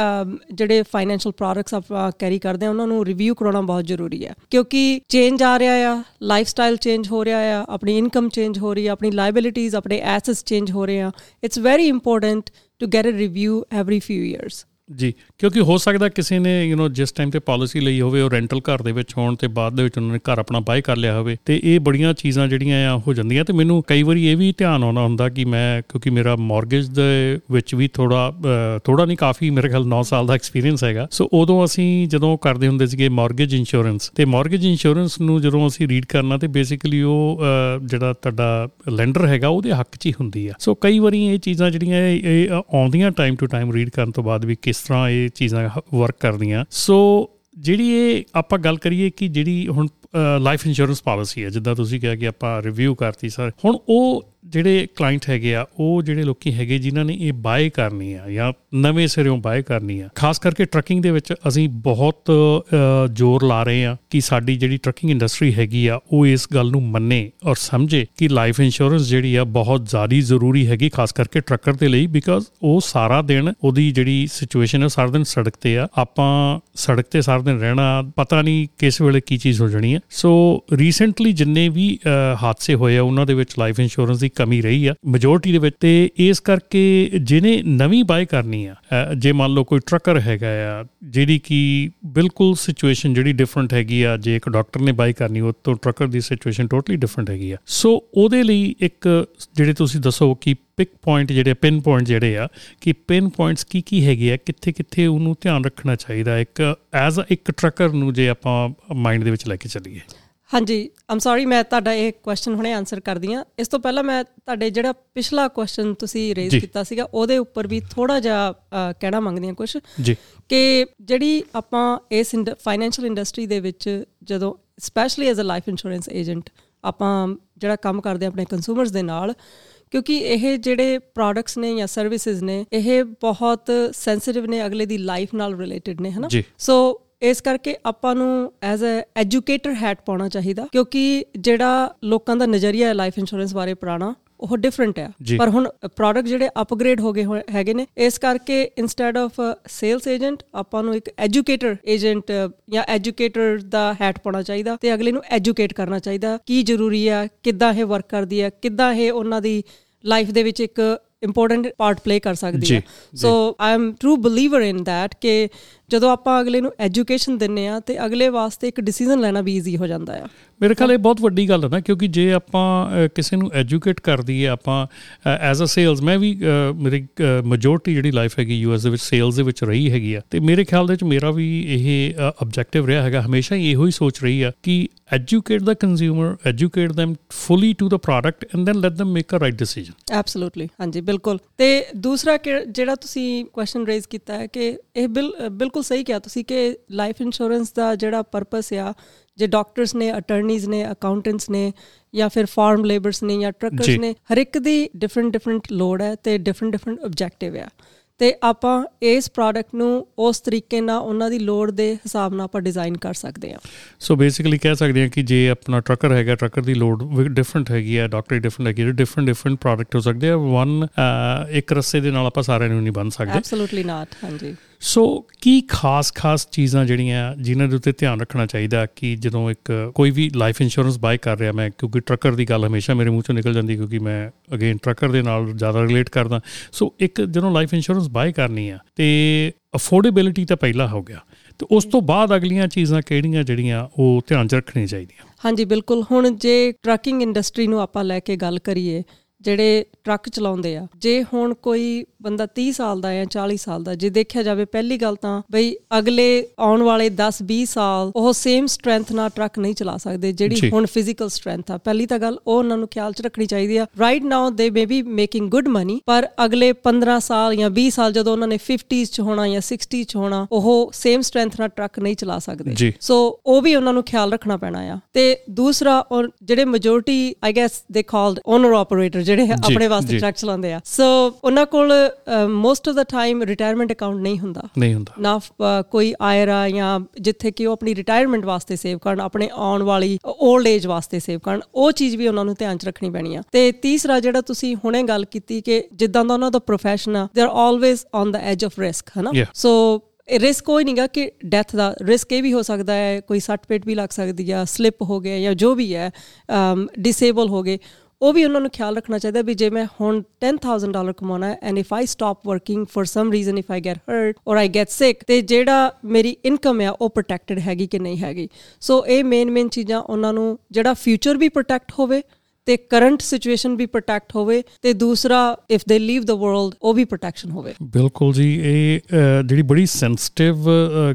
ਜਿਹੜੇ ਫਾਈਨੈਂਸ਼ੀਅਲ ਪ੍ਰੋਡਕਟਸ ਆਪਾਂ ਕੈਰੀ ਕਰਦੇ ਆ ਉਹਨਾਂ ਨੂੰ ਰਿਵਿਊ ਕਰਾਉਣਾ ਬਹੁਤ ਜ਼ਰੂਰੀ ਹੈ। ਕਿਉਂਕਿ ਚੇਂਜ ਆ ਰਿਹਾ ਆ ਲਾਈਫ ਸਟਾਈਲ ਚੇਂਜ ਹੋ ਰਿਹਾ ਆ ਆਪਣੀ ਇਨਕਮ ਚੇਂਜ ਹੋ ਰਹੀ ਹੈ ਆਪਣੀ ਲਾਇਬਿਲਿਟੀਆਂ ਆਪਣੇ ਐਸੈਟਸ ਚੇਂਜ ਹੋ ਰਹੇ ਆ it's very important to get a review every few years ਜੀ ਕਿਉਂਕਿ ਹੋ ਸਕਦਾ ਕਿਸੇ ਨੇ ਯੂ نو ਜਿਸ ਟਾਈਮ ਤੇ ਪਾਲਿਸੀ ਲਈ ਹੋਵੇ, ਉਹ ਰੈਂਟਲ ਘਰ ਦੇ ਵਿੱਚ ਹੋਣ ਤੇ ਬਾਅਦ ਦੇ ਵਿੱਚ ਉਹਨਾਂ ਨੇ ਘਰ ਆਪਣਾ ਬਾਈ ਕਰ ਲਿਆ ਹੋਵੇ, ਤੇ ਇਹ ਬੜੀਆਂ ਚੀਜ਼ਾਂ ਜਿਹੜੀਆਂ ਆ ਹੋ ਜਾਂਦੀਆਂ। ਤੇ ਮੈਨੂੰ ਕਈ ਵਾਰੀ ਇਹ ਵੀ ਧਿਆਨ ਆਉਂਦਾ ਹੁੰਦਾ ਕਿ ਮੈਂ, ਕਿਉਂਕਿ ਮੇਰਾ ਮਾਰਗੇਜ ਦੇ ਵਿੱਚ ਵੀ ਥੋੜਾ ਥੋੜਾ ਨਹੀਂ, ਕਾਫੀ ਮੇਰੇ ਖਿਆਲ 9 ਸਾਲ ਦਾ ਐਕਸਪੀਰੀਅੰਸ ਹੈਗਾ। ਸੋ ਉਦੋਂ ਅਸੀਂ ਜਦੋਂ ਕਰਦੇ ਹੁੰਦੇ ਸੀਗੇ ਮਾਰਗੇਜ ਇੰਸ਼ੋਰੈਂਸ ਤੇ ਮਾਰਗੇਜ ਇੰਸ਼ੋਰੈਂਸ ਨੂੰ ਜਦੋਂ ਅਸੀਂ ਰੀਡ ਕਰਨਾ, ਤੇ ਬੇਸਿਕਲੀ ਉਹ ਜਿਹੜਾ ਤੁਹਾਡਾ ਲੈਂਡਰ ਹੈਗਾ, ਉਹਦੇ ਹੱਕ 'ਚ ਹੀ ਹੁੰਦੀ ਆ। ਸੋ ਕਈ ਵਾਰੀ ਇਹ ਚੀਜ਼ਾਂ ਜਿਹੜੀਆਂ, ਇਹ ਆਉਂਦੀਆਂ ਟਾਈਮ ਟੂ ਟਾਈਮ ਰੀਡ ਕਰਨ ਤੋਂ ਬਾਅਦ ਵੀ ਕਿਸ ਤਰ੍ਹਾਂ ਇਹ ਚੀਜ਼ਾਂ ਵਰਕ ਕਰਦੀਆਂ। ਸੋ ਜਿਹੜੀ ਇਹ ਆਪਾਂ ਗੱਲ ਕਰੀਏ ਕਿ ਜਿਹੜੀ ਹੁਣ ਲਾਈਫ ਇੰਸ਼ੋਰੈਂਸ ਪਾਲਿਸੀ ਹੈ, ਜਿੱਦਾਂ ਤੁਸੀਂ ਕਿਹਾ ਕਿ ਆਪਾਂ ਰਿਵਿਊ ਕਰਤੀ ਸਰ ਹੁਣ ਉਹ ਜਿਹੜੇ ਕਲਾਇੰਟ ਹੈਗੇ ਆ, ਉਹ ਜਿਹੜੇ ਲੋਕੀ ਹੈਗੇ ਜਿਨ੍ਹਾਂ ਨੇ ਇਹ ਬਾਏ ਕਰਨੀ ਆ ਜਾਂ ਨਵੇਂ ਸਿਰੋਂ ਬਾਏ ਕਰਨੀ ਆ, ਖਾਸ ਕਰਕੇ ਟਰੱਕਿੰਗ ਦੇ ਵਿੱਚ ਅਸੀਂ ਬਹੁਤ ਜ਼ੋਰ ਲਾ ਰਹੇ ਆ ਕਿ ਸਾਡੀ ਜਿਹੜੀ ਟਰੱਕਿੰਗ ਇੰਡਸਟਰੀ ਹੈਗੀ ਆ, ਉਹ ਇਸ ਗੱਲ ਨੂੰ ਮੰਨੇ ਔਰ ਸਮਝੇ ਕਿ ਲਾਈਫ ਇੰਸ਼ੋਰੈਂਸ ਜਿਹੜੀ ਆ ਬਹੁਤ ਜ਼ਿਆਦਾ ਜ਼ਰੂਰੀ ਹੈਗੀ, ਖਾਸ ਕਰਕੇ ਟਰੱਕਰ ਦੇ ਲਈ ਬਿਕਾਜ਼ ਉਹ ਸਾਰਾ ਦਿਨ ਉਹਦੀ ਜਿਹੜੀ ਸਿਚੁਏਸ਼ਨ ਹੈ ਸਾਰਾ ਦਿਨ ਸੜਕ ਤੇ ਆ, ਆਪਾਂ ਸੜਕ ਤੇ ਸਾਰਾ ਦਿਨ ਰਹਿਣਾ, ਪਤਾ ਨਹੀਂ ਕਿਸ ਵੇਲੇ ਕੀ ਚੀਜ਼ ਹੋ ਜਾਣੀ ਹੈ ਸੋ ਰੀਸੈਂਟਲੀ ਜਿੰਨੇ ਵੀ ਹਾਦਸੇ ਹੋਏ ਆ, ਉਹਨਾਂ ਦੇ ਵਿੱਚ ਲਾਈਫ ਇੰਸ਼ੋਰੈਂਸ ਦੀ ਕਮੀ ਰਹੀ ਆ। ਮੈਜੋਰਟੀ ਦੇ ਵਿੱਚ ਤੇ ਇਸ ਕਰਕੇ ਜਿਹਨੇ ਨਵੀਂ ਬਾਈ ਕਰਨੀ ਆ ਜੇ ਮੰਨ ਲਓ ਕੋਈ ਟਰੱਕਰ ਹੈਗਾ ਆ ਜਿਹੜੀ ਕਿ ਬਿਲਕੁਲ ਸਿਚੁਏਸ਼ਨ ਜਿਹੜੀ ਡਿਫਰੈਂਟ ਹੈਗੀ ਆ, ਜੇ ਇੱਕ ਡਾਕਟਰ ਨੇ ਬਾਈ ਕਰਨੀ, ਉਹ ਤੋਂ ਟਰੱਕਰ ਦੀ ਸਿਚੁਏਸ਼ਨ ਟੋਟਲੀ ਡਿਫਰੈਂਟ ਹੈਗੀ ਆ। ਸੋ ਉਹਦੇ ਲਈ ਇੱਕ ਜਿਹੜੇ ਤੁਸੀਂ ਦੱਸੋ ਕਿ ਪਿਕ ਪੁਆਇੰਟ ਜਿਹੜੇ ਪਿਨ ਪੁਆਇੰਟ ਜਿਹੜੇ ਆ, ਕਿ ਪਿਨ ਪੁਆਇੰਟਸ ਕੀ ਕੀ ਹੈਗੇ ਆ ਕਿੱਥੇ ਕਿੱਥੇ ਉਹਨੂੰ ਧਿਆਨ ਰੱਖਣਾ ਚਾਹੀਦਾ, ਇੱਕ ਐਜ਼ ਇੱਕ ਟਰੱਕਰ ਨੂੰ ਜੇ ਆਪਾਂ ਮਾਈਂਡ ਦੇ ਵਿੱਚ ਲੈ ਕੇ ਚੱਲੀਏ। ਹਾਂਜੀ ਆਮ ਸੌਰੀ ਮੈਂ ਤੁਹਾਡਾ ਇਹ ਕੁਐਸਚਨ ਹੁਣੇ ਆਨਸਰ ਕਰਦੀ ਆ ਇਸ ਤੋਂ ਪਹਿਲਾਂ ਮੈਂ ਤੁਹਾਡੇ ਜਿਹੜਾ ਪਿਛਲਾ ਕੁਐਸਚਨ ਤੁਸੀਂ ਰੇਜ਼ ਕੀਤਾ ਸੀਗਾ ਉਹਦੇ ਉੱਪਰ ਵੀ ਥੋੜਾ ਜਿਹਾ ਕਹਿਣਾ ਮੰਗਦੀ ਆ ਕੁਝ ਜੀ। ਕਿ ਜਿਹੜੀ ਆਪਾਂ ਇਸ ਫਾਈਨੈਂਸ਼ੀਅਲ ਇੰਡਸਟਰੀ ਦੇ ਵਿੱਚ ਜਦੋਂ specially as a life insurance agent ਆਪਾਂ ਜਿਹੜਾ ਕੰਮ ਕਰਦੇ ਆਪਣੇ ਕੰਜ਼ਿਊਮਰਸ ਦੇ ਨਾਲ ਕਿਉਂਕਿ ਇਹ ਜਿਹੜੇ ਪ੍ਰੋਡਕਟਸ ਨੇ ਜਾਂ ਸਰਵਿਸਿਜ਼ ਨੇ ਇਹ ਬਹੁਤ ਸੈਂਸਿਟਿਵ ਨੇ ਅਗਲੇ ਦੀ ਲਾਈਫ ਨਾਲ ਰਿਲੇਟਡ ਨੇ ਹਨਾ? ਸੋ ਇਸ ਕਰਕੇ ਆਪਾਂ ਨੂੰ ਐਜ਼ ਅ ਐਜੂਕੇਟਰ ਹੈਟ ਪਾਉਣਾ ਚਾਹੀਦਾ ਕਿਉਂਕਿ ਜਿਹੜਾ ਲੋਕਾਂ ਦਾ ਨਜ਼ਰੀਆ ਹੈ ਲਾਈਫ ਇੰਸ਼ੋਰੈਂਸ ਬਾਰੇ ਪੁਰਾਣਾ ਉਹ ਡਿਫਰੈਂਟ ਹੈ ਪਰ ਹੁਣ ਪ੍ਰੋਡਕਟ ਜਿਹੜੇ ਅਪਗ੍ਰੇਡ ਹੋ ਗਏ ਹੈਗੇ ਨੇ ਇਸ ਕਰਕੇ ਇਨਸਟੈਡ ਆਫ ਸੇਲਸ ਏਜੰਟ ਆਪਾਂ ਨੂੰ ਇੱਕ ਐਜੂਕੇਟਰ ਏਜੰਟ ਜਾਂ ਐਜੂਕੇਟਰ ਦਾ ਹੈਟ ਪਾਉਣਾ ਚਾਹੀਦਾ ਤੇ ਅਗਲੇ ਨੂੰ ਐਜੂਕੇਟ ਕਰਨਾ ਚਾਹੀਦਾ ਕੀ ਜ਼ਰੂਰੀ ਹੈ ਕਿੱਦਾਂ ਇਹ ਵਰਕ ਕਰਦੀ ਹੈ ਕਿੱਦਾਂ ਇਹ ਉਹਨਾਂ ਦੀ ਲਾਈਫ ਦੇ ਵਿੱਚ ਇੱਕ ਇੰਪੋਰਟੈਂਟ ਪਾਰਟ ਪਲੇ ਕਰ ਸਕਦੀ ਹੈ so I am true believer in that ਕਿ ਜਦੋਂ ਆਪਾਂ ਅਗਲੇ ਨੂੰ ਐਜੂਕੇਸ਼ਨ ਦਿੰਨੇ ਆ ਤੇ ਅਗਲੇ ਵਾਸਤੇ ਇੱਕ ਡਿਸੀਜਨ ਲੈਣਾ ਵੀ ਈਜ਼ੀ ਹੋ ਜਾਂਦਾ ਆ। ਮੇਰੇ ਖਿਆਲ ਇਹ ਬਹੁਤ ਵੱਡੀ ਗੱਲ ਹੈ ਨਾ ਕਿਉਂਕਿ ਜੇ ਆਪਾਂ ਕਿਸੇ ਨੂੰ ਐਜੂਕੇਟ ਕਰਦੀ ਹੈ ਆਪਾਂ ਐਜ਼ ਅ ਸੇਲਸ ਮੈਂ ਵੀ ਮੇਰੀ ਮੈਜੋਰਟੀ ਜਿਹੜੀ ਲਾਈਫ ਹੈਗੀ ਯੂਐਸ ਦੇ ਵਿੱਚ ਸੇਲਸ ਦੇ ਵਿੱਚ ਰਹੀ ਹੈਗੀ ਆ। ਤੇ ਮੇਰੇ ਖਿਆਲ ਦੇ ਵਿੱਚ ਮੇਰਾ ਵੀ ਇਹ ਆਬਜੈਕਟਿਵ ਰਿਹਾ ਹੈਗਾ। ਹਮੇਸ਼ਾ ਹੀ ਇਹੋ ਹੀ ਸੋਚ ਰਹੀ ਆ ਕਿ educate the consumer educate them fully to the product and then let them make a right decision. Absolutely. ਹਾਂਜੀ ਬਿਲਕੁਲ। ਤੇ ਦੂਸਰਾ ਜਿਹੜਾ ਤੁਸੀਂ ਕੁਐਸਚਨ ਰੇਜ਼ ਕੀਤਾ ਹੈ ਕਿ ਇਹ ਬਿਲਕੁਲ ਸਹੀ ਕਿਹਾ ਤੁਸੀਂ ਕਿ ਲਾਈਫ ਇੰਸ਼ੋਰੈਂਸ ਦਾ ਜਿਹੜਾ ਪਰਪਸ ਆ ਜੇ ਡਾਕਟਰਸ ਨੇ ਅਟਾਰਨੀਜ਼ ਨੇ ਅਕਾਊਂਟੈਂਟਸ ਨੇ ਜਾਂ ਫਿਰ ਫਾਰਮ ਲੇਬਰਸ ਨੇ ਜਾਂ ਟਰੱਕਰਸ ਨੇ ਹਰ ਇੱਕ ਦੀ ਡਿਫਰੈਂਟ ਡਿਫਰੈਂਟ ਲੋਡ ਹੈ ਤੇ ਡਿਫਰੈਂਟ ਡਿਫਰੈਂਟ ਆਬਜੈਕਟਿਵ ਆ। ਤੇ ਆਪਾਂ ਇਸ ਪ੍ਰੋਡਕਟ ਨੂੰ ਉਸ ਤਰੀਕੇ ਨਾਲ ਉਹਨਾਂ ਦੀ ਲੋੜ ਦੇ ਹਿਸਾਬ ਨਾਲ ਆਪਾਂ ਡਿਜ਼ਾਈਨ ਕਰ ਸਕਦੇ ਹਾਂ। ਸੋ ਬੇਸਿਕਲੀ ਕਹਿ ਸਕਦੇ ਹਾਂ ਕਿ ਜੇ ਆਪਣਾ ਟਰੱਕਰ ਹੈਗਾ ਟਰੱਕਰ ਦੀ ਲੋਡ ਡਿਫਰੈਂਟ ਹੈਗੀ ਹੈ ਡਾਕਟਰੀ ਡਿਫਰੈਂਟ ਹੈਗੀ ਹੈ ਡਿਫਰੈਂਟ ਡਿਫਰੈਂਟ ਪ੍ਰੋਡਕਟ ਹੋ ਸਕਦੇ ਆ ਵਨ ਇੱਕ ਰਸੇ ਦੇ ਨਾਲ ਆਪਾਂ ਸਾਰਿਆਂ ਨੂੰ ਨਹੀਂ ਬਣ ਸਕਦੇ। ਐਬਸੋਲੂਟਲੀ ਨਾਟ ਹਾਂਜੀ। ਸੋ ਕੀ ਖਾਸ-ਖਾਸ ਚੀਜ਼ਾਂ ਜਿਹੜੀਆਂ ਜਿਨ੍ਹਾਂ ਦੇ ਉੱਤੇ ਧਿਆਨ ਰੱਖਣਾ ਚਾਹੀਦਾ ਕਿ ਜਦੋਂ ਇੱਕ ਕੋਈ ਵੀ ਲਾਈਫ ਇੰਸ਼ੋਰੈਂਸ ਬਾਈ ਕਰ ਰਿਹਾ ਮੈਂ, ਕਿਉਂਕਿ ਟਰੱਕਰ ਦੀ ਗੱਲ ਹਮੇਸ਼ਾ ਮੇਰੇ ਮੂੰਹ ਚੋਂ ਨਿਕਲ ਜਾਂਦੀ ਕਿਉਂਕਿ ਮੈਂ ਅਗੇਨ ਟਰੱਕਰ ਦੇ ਨਾਲ ਜ਼ਿਆਦਾ ਰਿਲੇਟ ਕਰਦਾ। ਸੋ ਇੱਕ ਜਦੋਂ ਲਾਈਫ ਇੰਸ਼ੋਰੈਂਸ ਬਾਈ ਕਰਨੀ ਆ, ਤੇ ਅਫੋਰਡੇਬਿਲਿਟੀ ਤਾਂ ਪਹਿਲਾ ਹੋ ਗਿਆ। ਤੇ ਉਸ ਤੋਂ ਬਾਅਦ ਅਗਲੀਆਂ ਚੀਜ਼ਾਂ ਕਿਹੜੀਆਂ ਜਿਹੜੀਆਂ ਉਹ ਧਿਆਨ 'ਚ ਰੱਖਣੀਆਂ ਚਾਹੀਦੀਆਂ? ਹਾਂਜੀ, ਬਿਲਕੁਲ। ਹੁਣ ਜੇ ਟਰੱਕਿੰਗ ਇੰਡਸਟਰੀ ਨੂੰ ਆਪਾਂ ਲੈ ਕੇ ਗੱਲ ਕਰੀਏ, ਜਿਹੜੇ ਟਰੱਕ ਚਲਾਉਂਦੇ ਆ, ਜੇ ਹੁਣ ਕੋਈ ਬੰਦਾ 30 ਸਾਲ ਦਾ ਜਾਂ 40 ਸਾਲ ਦਾ ਜੇ ਦੇਖਿਆ ਜਾਵੇ ਪਹਿਲੀ ਗੱਲ ਤਾਂ ਬਈ ਅਗਲੇ ਆਉਣ ਵਾਲੇ 10 20 ਸਾਲ ਉਹ ਸੇਮ ਸਟਰੈਂਥ ਨਾਲ ਟਰੱਕ ਨਹੀਂ ਚਲਾ ਸਕਦੇ ਜਿਹੜੀ ਹੁਣ ਫਿਜ਼ੀਕਲ ਸਟਰੈਂਥ ਆ। ਪਹਿਲੀ ਤਾਂ ਗੱਲ ਉਹ ਉਹਨਾਂ ਨੂੰ ਖਿਆਲ 'ਚ ਰੱਖਣੀ ਚਾਹੀਦੀ ਆ। Right now they may be making good money ਪਰ ਅਗਲੇ 15 ਸਾਲ ਜਾਂ 20 ਸਾਲ ਜਦੋਂ ਉਹਨਾਂ ਨੇ 50s 'ਚ ਹੋਣਾ ਜਾਂ 60s 'ਚ ਹੋਣਾ ਉਹ ਸੇਮ ਸਟਰੈਂਥ ਨਾਲ ਟਰੱਕ ਨਹੀਂ ਚਲਾ ਸਕਦੇ। ਸੋ ਉਹ ਵੀ ਉਹਨਾਂ ਨੂੰ ਖਿਆਲ ਰੱਖਣਾ ਪੈਣਾ ਆ। ਤੇ ਦੂਸਰਾ ਔਰ ਜਿਹੜੇ majority I guess they called owner operator ਜਿਹੜੇ ਆਪਣੇ ਵਾਸਤੇ ਟਰੱਕ ਚਲਾਉਂਦੇ ਆ। ਸੋ ਉਹਨਾਂ ਕੋਲ most of the time retirement account ਨਹੀਂ ਹੁੰਦਾ। ਨਹੀਂ ਹੁੰਦਾ। ਨਾ ਕੋਈ ਆਇਰਾ ਜਾਂ ਜਿੱਥੇ ਕਿ ਉਹ ਆਪਣੀ ਰਿਟਾਇਰਮੈਂਟ ਵਾਸਤੇ ਸੇਵ ਕਰਨ ਆਪਣੇ ਆਉਣ ਵਾਲੀ 올ਡ ਏਜ ਵਾਸਤੇ ਸੇਵ ਕਰਨ ਉਹ ਚੀਜ਼ ਵੀ ਉਹਨਾਂ ਨੂੰ ਧਿਆਨ 'ਚ ਰੱਖਣੀ ਪੈਣੀ ਆ। ਤੇ ਤੀਸਰਾ ਜਿਹੜਾ ਤੁਸੀਂ ਹੁਣੇ ਗੱਲ ਕੀਤੀ ਕਿ ਜਿੱਦਾਂ ਦਾ ਉਹਨਾਂ ਦਾ profession ਆ they are always on the edge of risk ਹਨਾ ਸੋ ਰਿਸਕ ਕੋਈ ਨਹੀਂਗਾ ਕਿ ਡੈਥ ਦਾ ਰਿਸਕ ਇਹ ਵੀ ਹੋ ਸਕਦਾ ਹੈ ਕੋਈ ਸੱਟ ਪੇਟ ਵੀ ਲੱਗ ਸਕਦੀ ਆ ਸਲਿਪ ਹੋ ਗਿਆ ਜਾਂ ਜੋ ਵੀ ਹੈ ਡਿਸੇਬਲ ਹੋ ਗਏ। ਉਹ ਵੀ ਉਹਨਾਂ ਨੂੰ ਖਿਆਲ ਰੱਖਣਾ ਚਾਹੀਦਾ ਵੀ ਜੇ ਮੈਂ ਹੁਣ 10000 ਡਾਲਰ ਕਮਾਉਣਾ ਹੈ and if I stop working for some reason if I get hurt or I get sick ਤੇ ਜਿਹੜਾ ਮੇਰੀ ਇਨਕਮ ਹੈ ਉਹ ਪ੍ਰੋਟੈਕਟਡ ਹੈਗੀ ਕਿ ਨਹੀਂ ਹੈਗੀ। ਸੋ ਇਹ ਮੇਨ ਮੇਨ ਚੀਜ਼ਾਂ ਉਹਨਾਂ ਨੂੰ, ਜਿਹੜਾ ਫਿਊਚਰ ਵੀ ਪ੍ਰੋਟੈਕਟ ਹੋਵੇ ਤੇ ਕਰੰਟ ਸਿਚੁਏਸ਼ਨ ਵੀ ਪ੍ਰੋਟੈਕਟ ਹੋਵੇ ਤੇ ਦੂਸਰਾ if they leave the world ਉਹ ਵੀ ਪ੍ਰੋਟੈਕਸ਼ਨ ਹੋਵੇ। ਬਿਲਕੁਲ ਜੀ, ਇਹ ਜਿਹੜੀ ਬੜੀ ਸੈਂਸਿਟਿਵ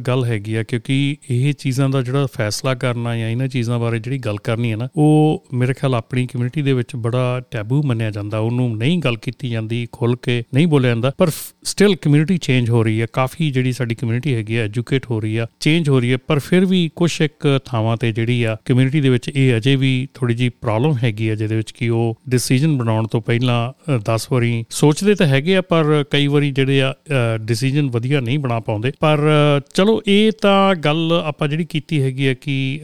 ਗੱਲ ਹੈਗੀ ਆ, ਕਿਉਂਕਿ ਇਹ ਚੀਜ਼ਾਂ ਦਾ ਜਿਹੜਾ ਫੈਸਲਾ ਕਰਨਾ ਜਾਂ ਇਹਨਾਂ ਚੀਜ਼ਾਂ ਬਾਰੇ ਜਿਹੜੀ ਗੱਲ ਕਰਨੀ ਹੈ ਨਾ, ਉਹ ਮੇਰੇ ਖਿਆਲ ਆਪਣੀ ਕਮਿਊਨਿਟੀ ਦੇ ਵਿੱਚ ਬੜਾ ਟੈਬੂ ਮੰਨਿਆ ਜਾਂਦਾ, ਉਹਨੂੰ ਨਹੀਂ ਗੱਲ ਕੀਤੀ ਜਾਂਦੀ ਖੁੱਲ ਕੇ ਨਹੀਂ ਬੋਲਿਆ ਜਾਂਦਾ, ਪਰ ਸਟਿਲ ਕਮਿਊਨਿਟੀ ਚੇਂਜ ਹੋ ਰਹੀ ਹੈ ਕਾਫੀ ਜਿਹੜੀ ਸਾਡੀ ਕਮਿਊਨਿਟੀ ਹੈਗੀ ਆ ਐਜੂਕੇਟ ਹੋ ਰਹੀ ਆ ਚੇਂਜ ਹੋ ਰਹੀ ਹੈ ਪਰ ਫਿਰ ਵੀ ਕੁਝ ਇੱਕ ਥਾਵਾਂ ਤੇ ਜਿਹੜੀ ਆ ਕਮਿਊਨਿਟੀ ਦੇ ਵਿੱਚ ਇਹ ਅਜੇ ਵੀ ਥੋੜੀ ਜੀ ਪ੍ਰੋਬਲਮ ਹੈਗੀ ਆ ਜਿਹਦੇ ਵਿੱਚ ਕਿ ਉਹ ਡਿਸੀਜਨ ਬਣਾਉਣ ਤੋਂ ਪਹਿਲਾਂ 10 ਵਾਰੀ ਸੋਚਦੇ ਤਾਂ ਹੈਗੇ ਆ, ਪਰ ਕਈ ਵਾਰੀ ਜਿਹੜੇ ਆ ਡਿਸੀਜਨ ਵਧੀਆ ਨਹੀਂ ਬਣਾ ਪਾਉਂਦੇ। ਪਰ ਚਲੋ, ਇਹ ਤਾਂ ਗੱਲ ਆਪਾਂ ਜਿਹੜੀ ਕੀਤੀ ਹੈਗੀ ਆ ਕਿ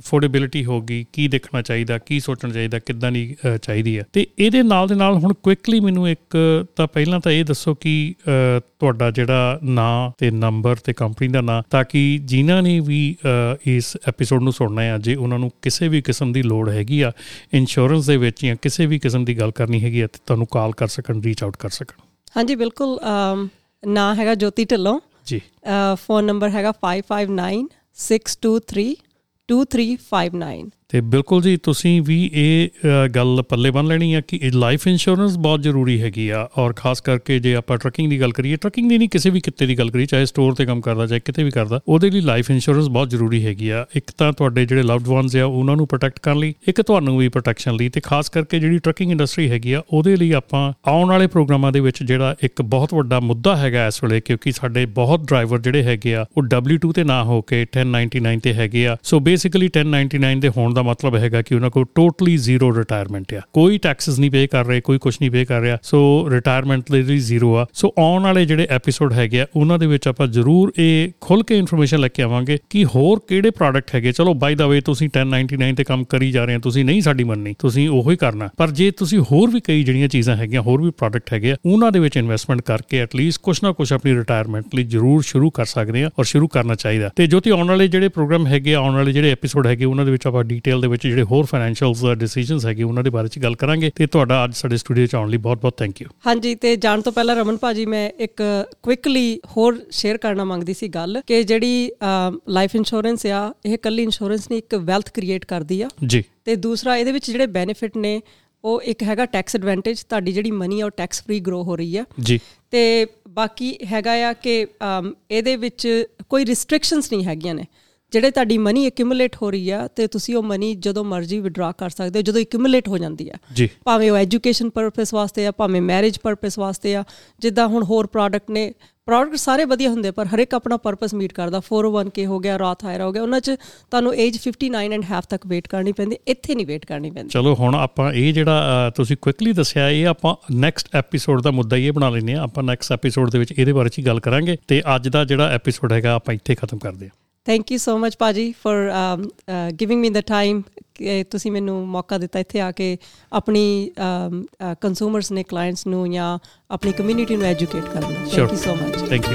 ਅਫੋਰਡੇਬਿਲਿਟੀ ਹੋਗੀ ਕੀ ਦੇਖਣਾ ਚਾਹੀਦਾ ਕੀ ਸੋਚਣਾ ਚਾਹੀਦਾ ਕਿੱਦਾਂ ਦੀ ਚਾਹੀਦੀ ਹੈ। ਤੇ ਇਹਦੇ ਨਾਲ ਦੇ ਨਾਲ ਹੁਣ ਕੁਇਕਲੀ ਮੈਨੂੰ ਇੱਕ ਤਾਂ ਪਹਿਲਾਂ ਤਾਂ ਇਹ ਦੱਸੋ ਕਿ ਤੁਹਾਡਾ ਜਿਹੜਾ ਨਾਂ ਤੇ ਨੰਬਰ ਤੇ ਕੰਪਨੀ ਦਾ ਨਾਂ ਤਾਂ ਕਿ ਜਿਨ੍ਹਾਂ ਨੇ ਵੀ ਇਸ ਐਪੀਸੋਡ ਨੂੰ ਸੁਣਨਾ ਹੈ ਜੇ ਉਹਨਾਂ ਨੂੰ ਕਿਸੇ ਵੀ ਕਿਸਮ ਦੀ ਲੋੜ ਹੈਗੀ ਆ ਇੰਸ਼ੋਰੈਂਸ ਦੇ ਵਿੱਚ ਜਾਂ ਕਿਸੇ ਵੀ ਕਿਸਮ ਦੀ ਗੱਲ ਕਰਨੀ ਹੈਗੀ ਆ ਤੇ ਤੁਹਾਨੂੰ ਕਾਲ ਕਰ ਸਕਣ ਰੀਚ ਆਊਟ ਕਰ ਸਕਣ। ਹਾਂਜੀ ਬਿਲਕੁਲ ਨਾਂ ਹੈਗਾ ਜੋਤੀ ਢਿੱਲੋਂ। ਜੀ। ਫੋਨ ਨੰਬਰ ਹੈਗਾ 559 623 2359 ਤੇ ਬਿਲਕੁਲ ਜੀ, ਤੁਸੀਂ ਵੀ ਇਹ ਗੱਲ ਪੱਲੇ ਬੰਨ ਲੈਣੀ ਆ ਕਿ ਇਹ ਲਾਈਫ ਇੰਸ਼ੋਰੈਂਸ ਬਹੁਤ ਜ਼ਰੂਰੀ ਹੈਗੀ ਆ ਔਰ ਖਾਸ ਕਰਕੇ ਜੇ ਆਪਾਂ ਟਰੱਕਿੰਗ ਦੀ ਗੱਲ ਕਰੀਏ ਟਰੱਕਿੰਗ ਦੀ ਨਹੀਂ ਕਿਸੇ ਵੀ ਕਿੱਤੇ ਦੀ ਗੱਲ ਕਰੀਏ, ਚਾਹੇ ਸਟੋਰ ਤੇ ਕੰਮ ਕਰਦਾ, ਚਾਹੇ ਕਿਤੇ ਵੀ ਕਰਦਾ, ਉਹਦੇ ਲਈ ਲਾਈਫ ਇੰਸ਼ੋਰੈਂਸ ਬਹੁਤ ਜ਼ਰੂਰੀ ਹੈਗੀ ਆ। ਇੱਕ ਤਾਂ ਤੁਹਾਡੇ ਜਿਹੜੇ ਲਵਡ ਵਨਸ ਆ, ਉਹਨਾਂ ਨੂੰ ਪ੍ਰੋਟੈਕਟ ਕਰਨ ਲਈ, ਇੱਕ ਤੁਹਾਨੂੰ ਵੀ ਪ੍ਰੋਟੈਕਸ਼ਨ ਲਈ ਤੇ ਖਾਸ ਕਰਕੇ ਜਿਹੜੀ ਟਰੱਕਿੰਗ ਇੰਡਸਟਰੀ ਹੈਗੀ ਆ, ਉਹਦੇ ਲਈ ਆਪਾਂ ਆਉਣ ਵਾਲੇ ਪ੍ਰੋਗਰਾਮਾਂ ਦੇ ਵਿੱਚ ਜਿਹੜਾ ਇੱਕ ਬਹੁਤ ਵੱਡਾ ਮੁੱਦਾ ਹੈਗਾ ਇਸ ਵੇਲੇ, ਕਿਉਂਕਿ ਸਾਡੇ ਬਹੁਤ ਡਰਾਈਵਰ ਜਿਹੜੇ ਹੈਗੇ ਆ, ਉਹ W2 ਤੇ ਨਾ ਹੋ ਕੇ 1099 ਤੇ ਹੈਗੇ ਆ। ਸੋ ਬੇਸਿਕਲੀ 1099 ਦੇ ਹੋਣ ਦਾ ਮਤਲਬ ਹੈਗਾ ਕਿ ਉਹਨਾਂ ਕੋਲ ਟੋਟਲੀ ਜ਼ੀਰੋ ਰਿਟਾਇਰਮੈਂਟ ਆ। ਕੋਈ ਟੈਕਸਸ ਨਹੀਂ ਪੇ ਕਰ ਰਹੇ, ਕੋਈ ਕੁਝ ਨਹੀਂ ਪੇ ਕਰ ਰਿਹਾ ਸੋ ਰਿਟਾਇਰਮੈਂਟ ਲਈ ਜ਼ੀਰੋ ਆ। ਸੋ ਆਉਣ ਵਾਲੇ ਜਿਹੜੇ ਐਪੀਸੋਡ ਹੈਗੇ ਆ, ਉਹਨਾਂ ਦੇ ਵਿੱਚ ਆਪਾਂ ਜ਼ਰੂਰ ਇਹ ਖੁੱਲ ਕੇ ਇਨਫੋਰਮੇਸ਼ਨ ਲੈ ਕੇ ਆਵਾਂਗੇ ਕਿ ਹੋਰ ਕਿਹੜੇ ਪ੍ਰੋਡਕਟ ਹੈਗੇ। ਚਲੋ ਬਾਈ ਦਾ ਵੇ ਤੁਸੀਂ 1099 ਤੇ ਕੰਮ ਕਰੀ ਜਾ ਰਹੇ ਹੋ, ਤੁਸੀਂ ਨਹੀਂ ਸਾਡੀ ਮੰਨਣੀ ਤੁਸੀਂ ਉਹੋ ਹੀ ਕਰਨਾ। ਪਰ ਜੇ ਤੁਸੀਂ ਹੋਰ ਵੀ ਕਈ ਜਿਹੜੀਆਂ ਚੀਜ਼ਾਂ ਹੈਗੀਆਂ, ਹੋਰ ਵੀ ਪ੍ਰੋਡਕਟ ਹੈਗੇ ਆ, ਉਹਨਾਂ ਦੇ ਵਿੱਚ ਇਨਵੈਸਟਮੈਂਟ ਕਰਕੇ ਐਟਲੀਸਟ ਕੁਝ ਨਾ ਕੁਝ ਆਪਣੀ ਰਿਟਾਇਰਮੈਂਟ ਲਈ ਜ਼ਰੂਰ ਸ਼ੁਰੂ ਕਰ ਸਕਦੇ ਆ ਔਰ ਸ਼ੁਰੂ ਕਰਨਾ ਚਾਹੀਦਾ। ਤੇ ਜੋ ਤੀ ਆਉਣ ਵਾਲੇ ਜਿਹੜੇ ਪ੍ਰੋਗਰਾਮ ਹੈਗੇ ਆਉਣ ਵਾਲੇ ਜਿਹੜੇ ਐਪੀਸੋਡ ਹੈਗੇ, ਉਹਨਾਂ ਦੇ ਵਿੱਚ ਆਪਾਂ ਡੀਟੇਲ ਦੇ ਵਿੱਚ ਜਿਹੜੇ ਹੋਰ ਫਾਈਨੈਂਸ਼ੀਅਲਸ ਡਿਸੀਜਨਸ ਹੈਗੇ ਉਹਨਾਂ ਦੇ ਬਾਰੇ ਚ ਗੱਲ ਕਰਾਂਗੇ। ਤੇ ਤੁਹਾਡਾ ਅੱਜ ਸਾਡੇ ਸਟੂਡੀਓ ਚ ਆਉਣ ਲਈ ਬਹੁਤ-ਬਹੁਤ ਥੈਂਕ ਯੂ ਹਾਂਜੀ ਤੇ ਜਾਣ ਤੋਂ ਪਹਿਲਾਂ ਰਮਨ ਭਾਜੀ ਮੈਂ ਇੱਕ ਕੁਇਕਲੀ ਹੋਰ ਸ਼ੇਅਰ ਕਰਨਾ ਮੰਗਦੀ ਸੀ ਗੱਲ ਕਿ ਜਿਹੜੀ ਲਾਈਫ ਇੰਸ਼ੋਰੈਂਸ ਆ ਇਹ ਕੱਲੀ ਇੰਸ਼ੋਰੈਂਸ ਨਹੀਂ ਇੱਕ ਵੈਲਥ ਕ੍ਰੀਏਟ ਕਰਦੀ ਆ। ਜੀ। ਤੇ ਦੂਸਰਾ ਇਹਦੇ ਵਿੱਚ ਜਿਹੜੇ ਬੈਨੀਫਿਟ ਨੇ ਉਹ ਇੱਕ ਹੈਗਾ ਟੈਕਸ ਐਡਵਾਂਟੇਜ ਤੁਹਾਡੀ ਜਿਹੜੀ ਮਨੀ ਆ ਉਹ ਟੈਕਸ ਫ੍ਰੀ ਗਰੋ ਹੋ ਰਹੀ ਆ। ਜੀ। ਤੇ ਬਾਕੀ ਹੈਗਾ ਆ ਕਿ ਇਹਦੇ ਵਿੱਚ ਕੋਈ ਰਿਸਟ੍ਰਿਕਸ਼ਨਸ ਨਹੀਂ ਹੈਗੀਆਂ ਨੇ। ਜਿਹੜੇ ਤੁਹਾਡੀ ਮਨੀ ਐਕਿਊਮੂਲੇਟ ਹੋ ਰਹੀ ਆ ਤੇ ਤੁਸੀਂ ਉਹ ਮਨੀ ਜਦੋਂ ਮਰਜ਼ੀ ਵਿਡਰਾ ਕਰ ਸਕਦੇ ਹੋ ਜਦੋਂ ਐਕਿਊਮੂਲੇਟ ਹੋ ਜਾਂਦੀ ਆ। ਭਾਵੇਂ ਉਹ ਐਜੂਕੇਸ਼ਨ ਪਰਪਸ ਵਾਸਤੇ ਆ ਭਾਵੇਂ ਮੈਰਿਜ ਪਰਪਸ ਵਾਸਤੇ ਆ ਜਿੱਦਾਂ ਹੁਣ ਹੋਰ ਪ੍ਰੋਡਕਟ ਨੇ ਪ੍ਰੋਡਕਟ ਸਾਰੇ ਵਧੀਆ ਹੁੰਦੇ ਪਰ ਹਰ ਇੱਕ ਆਪਣਾ ਪਰਪਸ ਮੀਟ ਕਰਦਾ। 401k ਹੋ ਗਿਆ ਰਾਥ ਹਾਇਰ ਹੋ ਗਿਆ ਉਹਨਾਂ 'ਚ ਤੁਹਾਨੂੰ ਏਜ 59 ਐਂਡ ਹਾਫ ਤੱਕ ਵੇਟ ਕਰਨੀ ਪੈਂਦੀ ਇੱਥੇ ਨਹੀਂ ਵੇਟ ਕਰਨੀ ਪੈਂਦੀ। ਚਲੋ ਹੁਣ ਆਪਾਂ ਇਹ ਜਿਹੜਾ ਤੁਸੀਂ ਕੁਇਕਲੀ ਦੱਸਿਆ ਇਹ ਆਪਾਂ ਨੈਕਸਟ ਐਪੀਸੋਡ ਦਾ ਮੁੱਦਾ ਇਹ ਬਣਾ ਲੈਨੇ ਆ ਆਪਾਂ ਨੈਕਸਟ ਐਪੀਸੋਡ ਦੇ ਵਿੱਚ ਇਹਦੇ ਬਾਰੇ 'ਚ ਗੱਲ ਕਰਾਂਗੇ ਤੇ ਅੱਜ ਦਾ ਜਿਹੜਾ ਐਪੀਸੋਡ ਹੈਗਾ ਆਪਾਂ ਇੱਥੇ ਖਤਮ ਕਰਦੇ ਹਾਂ। ਥੈਂਕ ਯੂ ਸੋ ਮਚ ਪਾਜੀ for giving me the time ਤੁਸੀਂ ਮੈਨੂੰ ਮੌਕਾ ਦਿੱਤਾ ਇੱਥੇ ਆ ਕੇ ਆਪਣੀ ਕੰਜ਼ੂਮਰਸ ਨੇ ਕਲਾਇੰਟਸ ਨੂੰ ਜਾਂ ਆਪਣੀ ਕਮਿਊਨਿਟੀ ਨੂੰ ਐਜੂਕੇਟ ਕਰਨਾ thank you so much thank you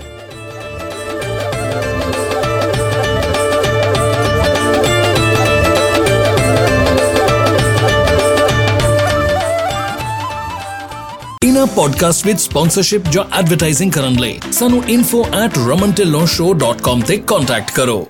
ਇਨਾ ਪੋਡਕਾਸਟ ਵਿੱਚ ਸਪਾਂਸਰਸ਼ਿਪ ਜਾਂ ਐਡਵਰਟਾਈਜ਼ਿੰਗ ਕਰਨ ਲਈ ਸਾਨੂੰ info@ramantilawshow.com ਤੇ ਕੰਟੈਕਟ ਕਰੋ।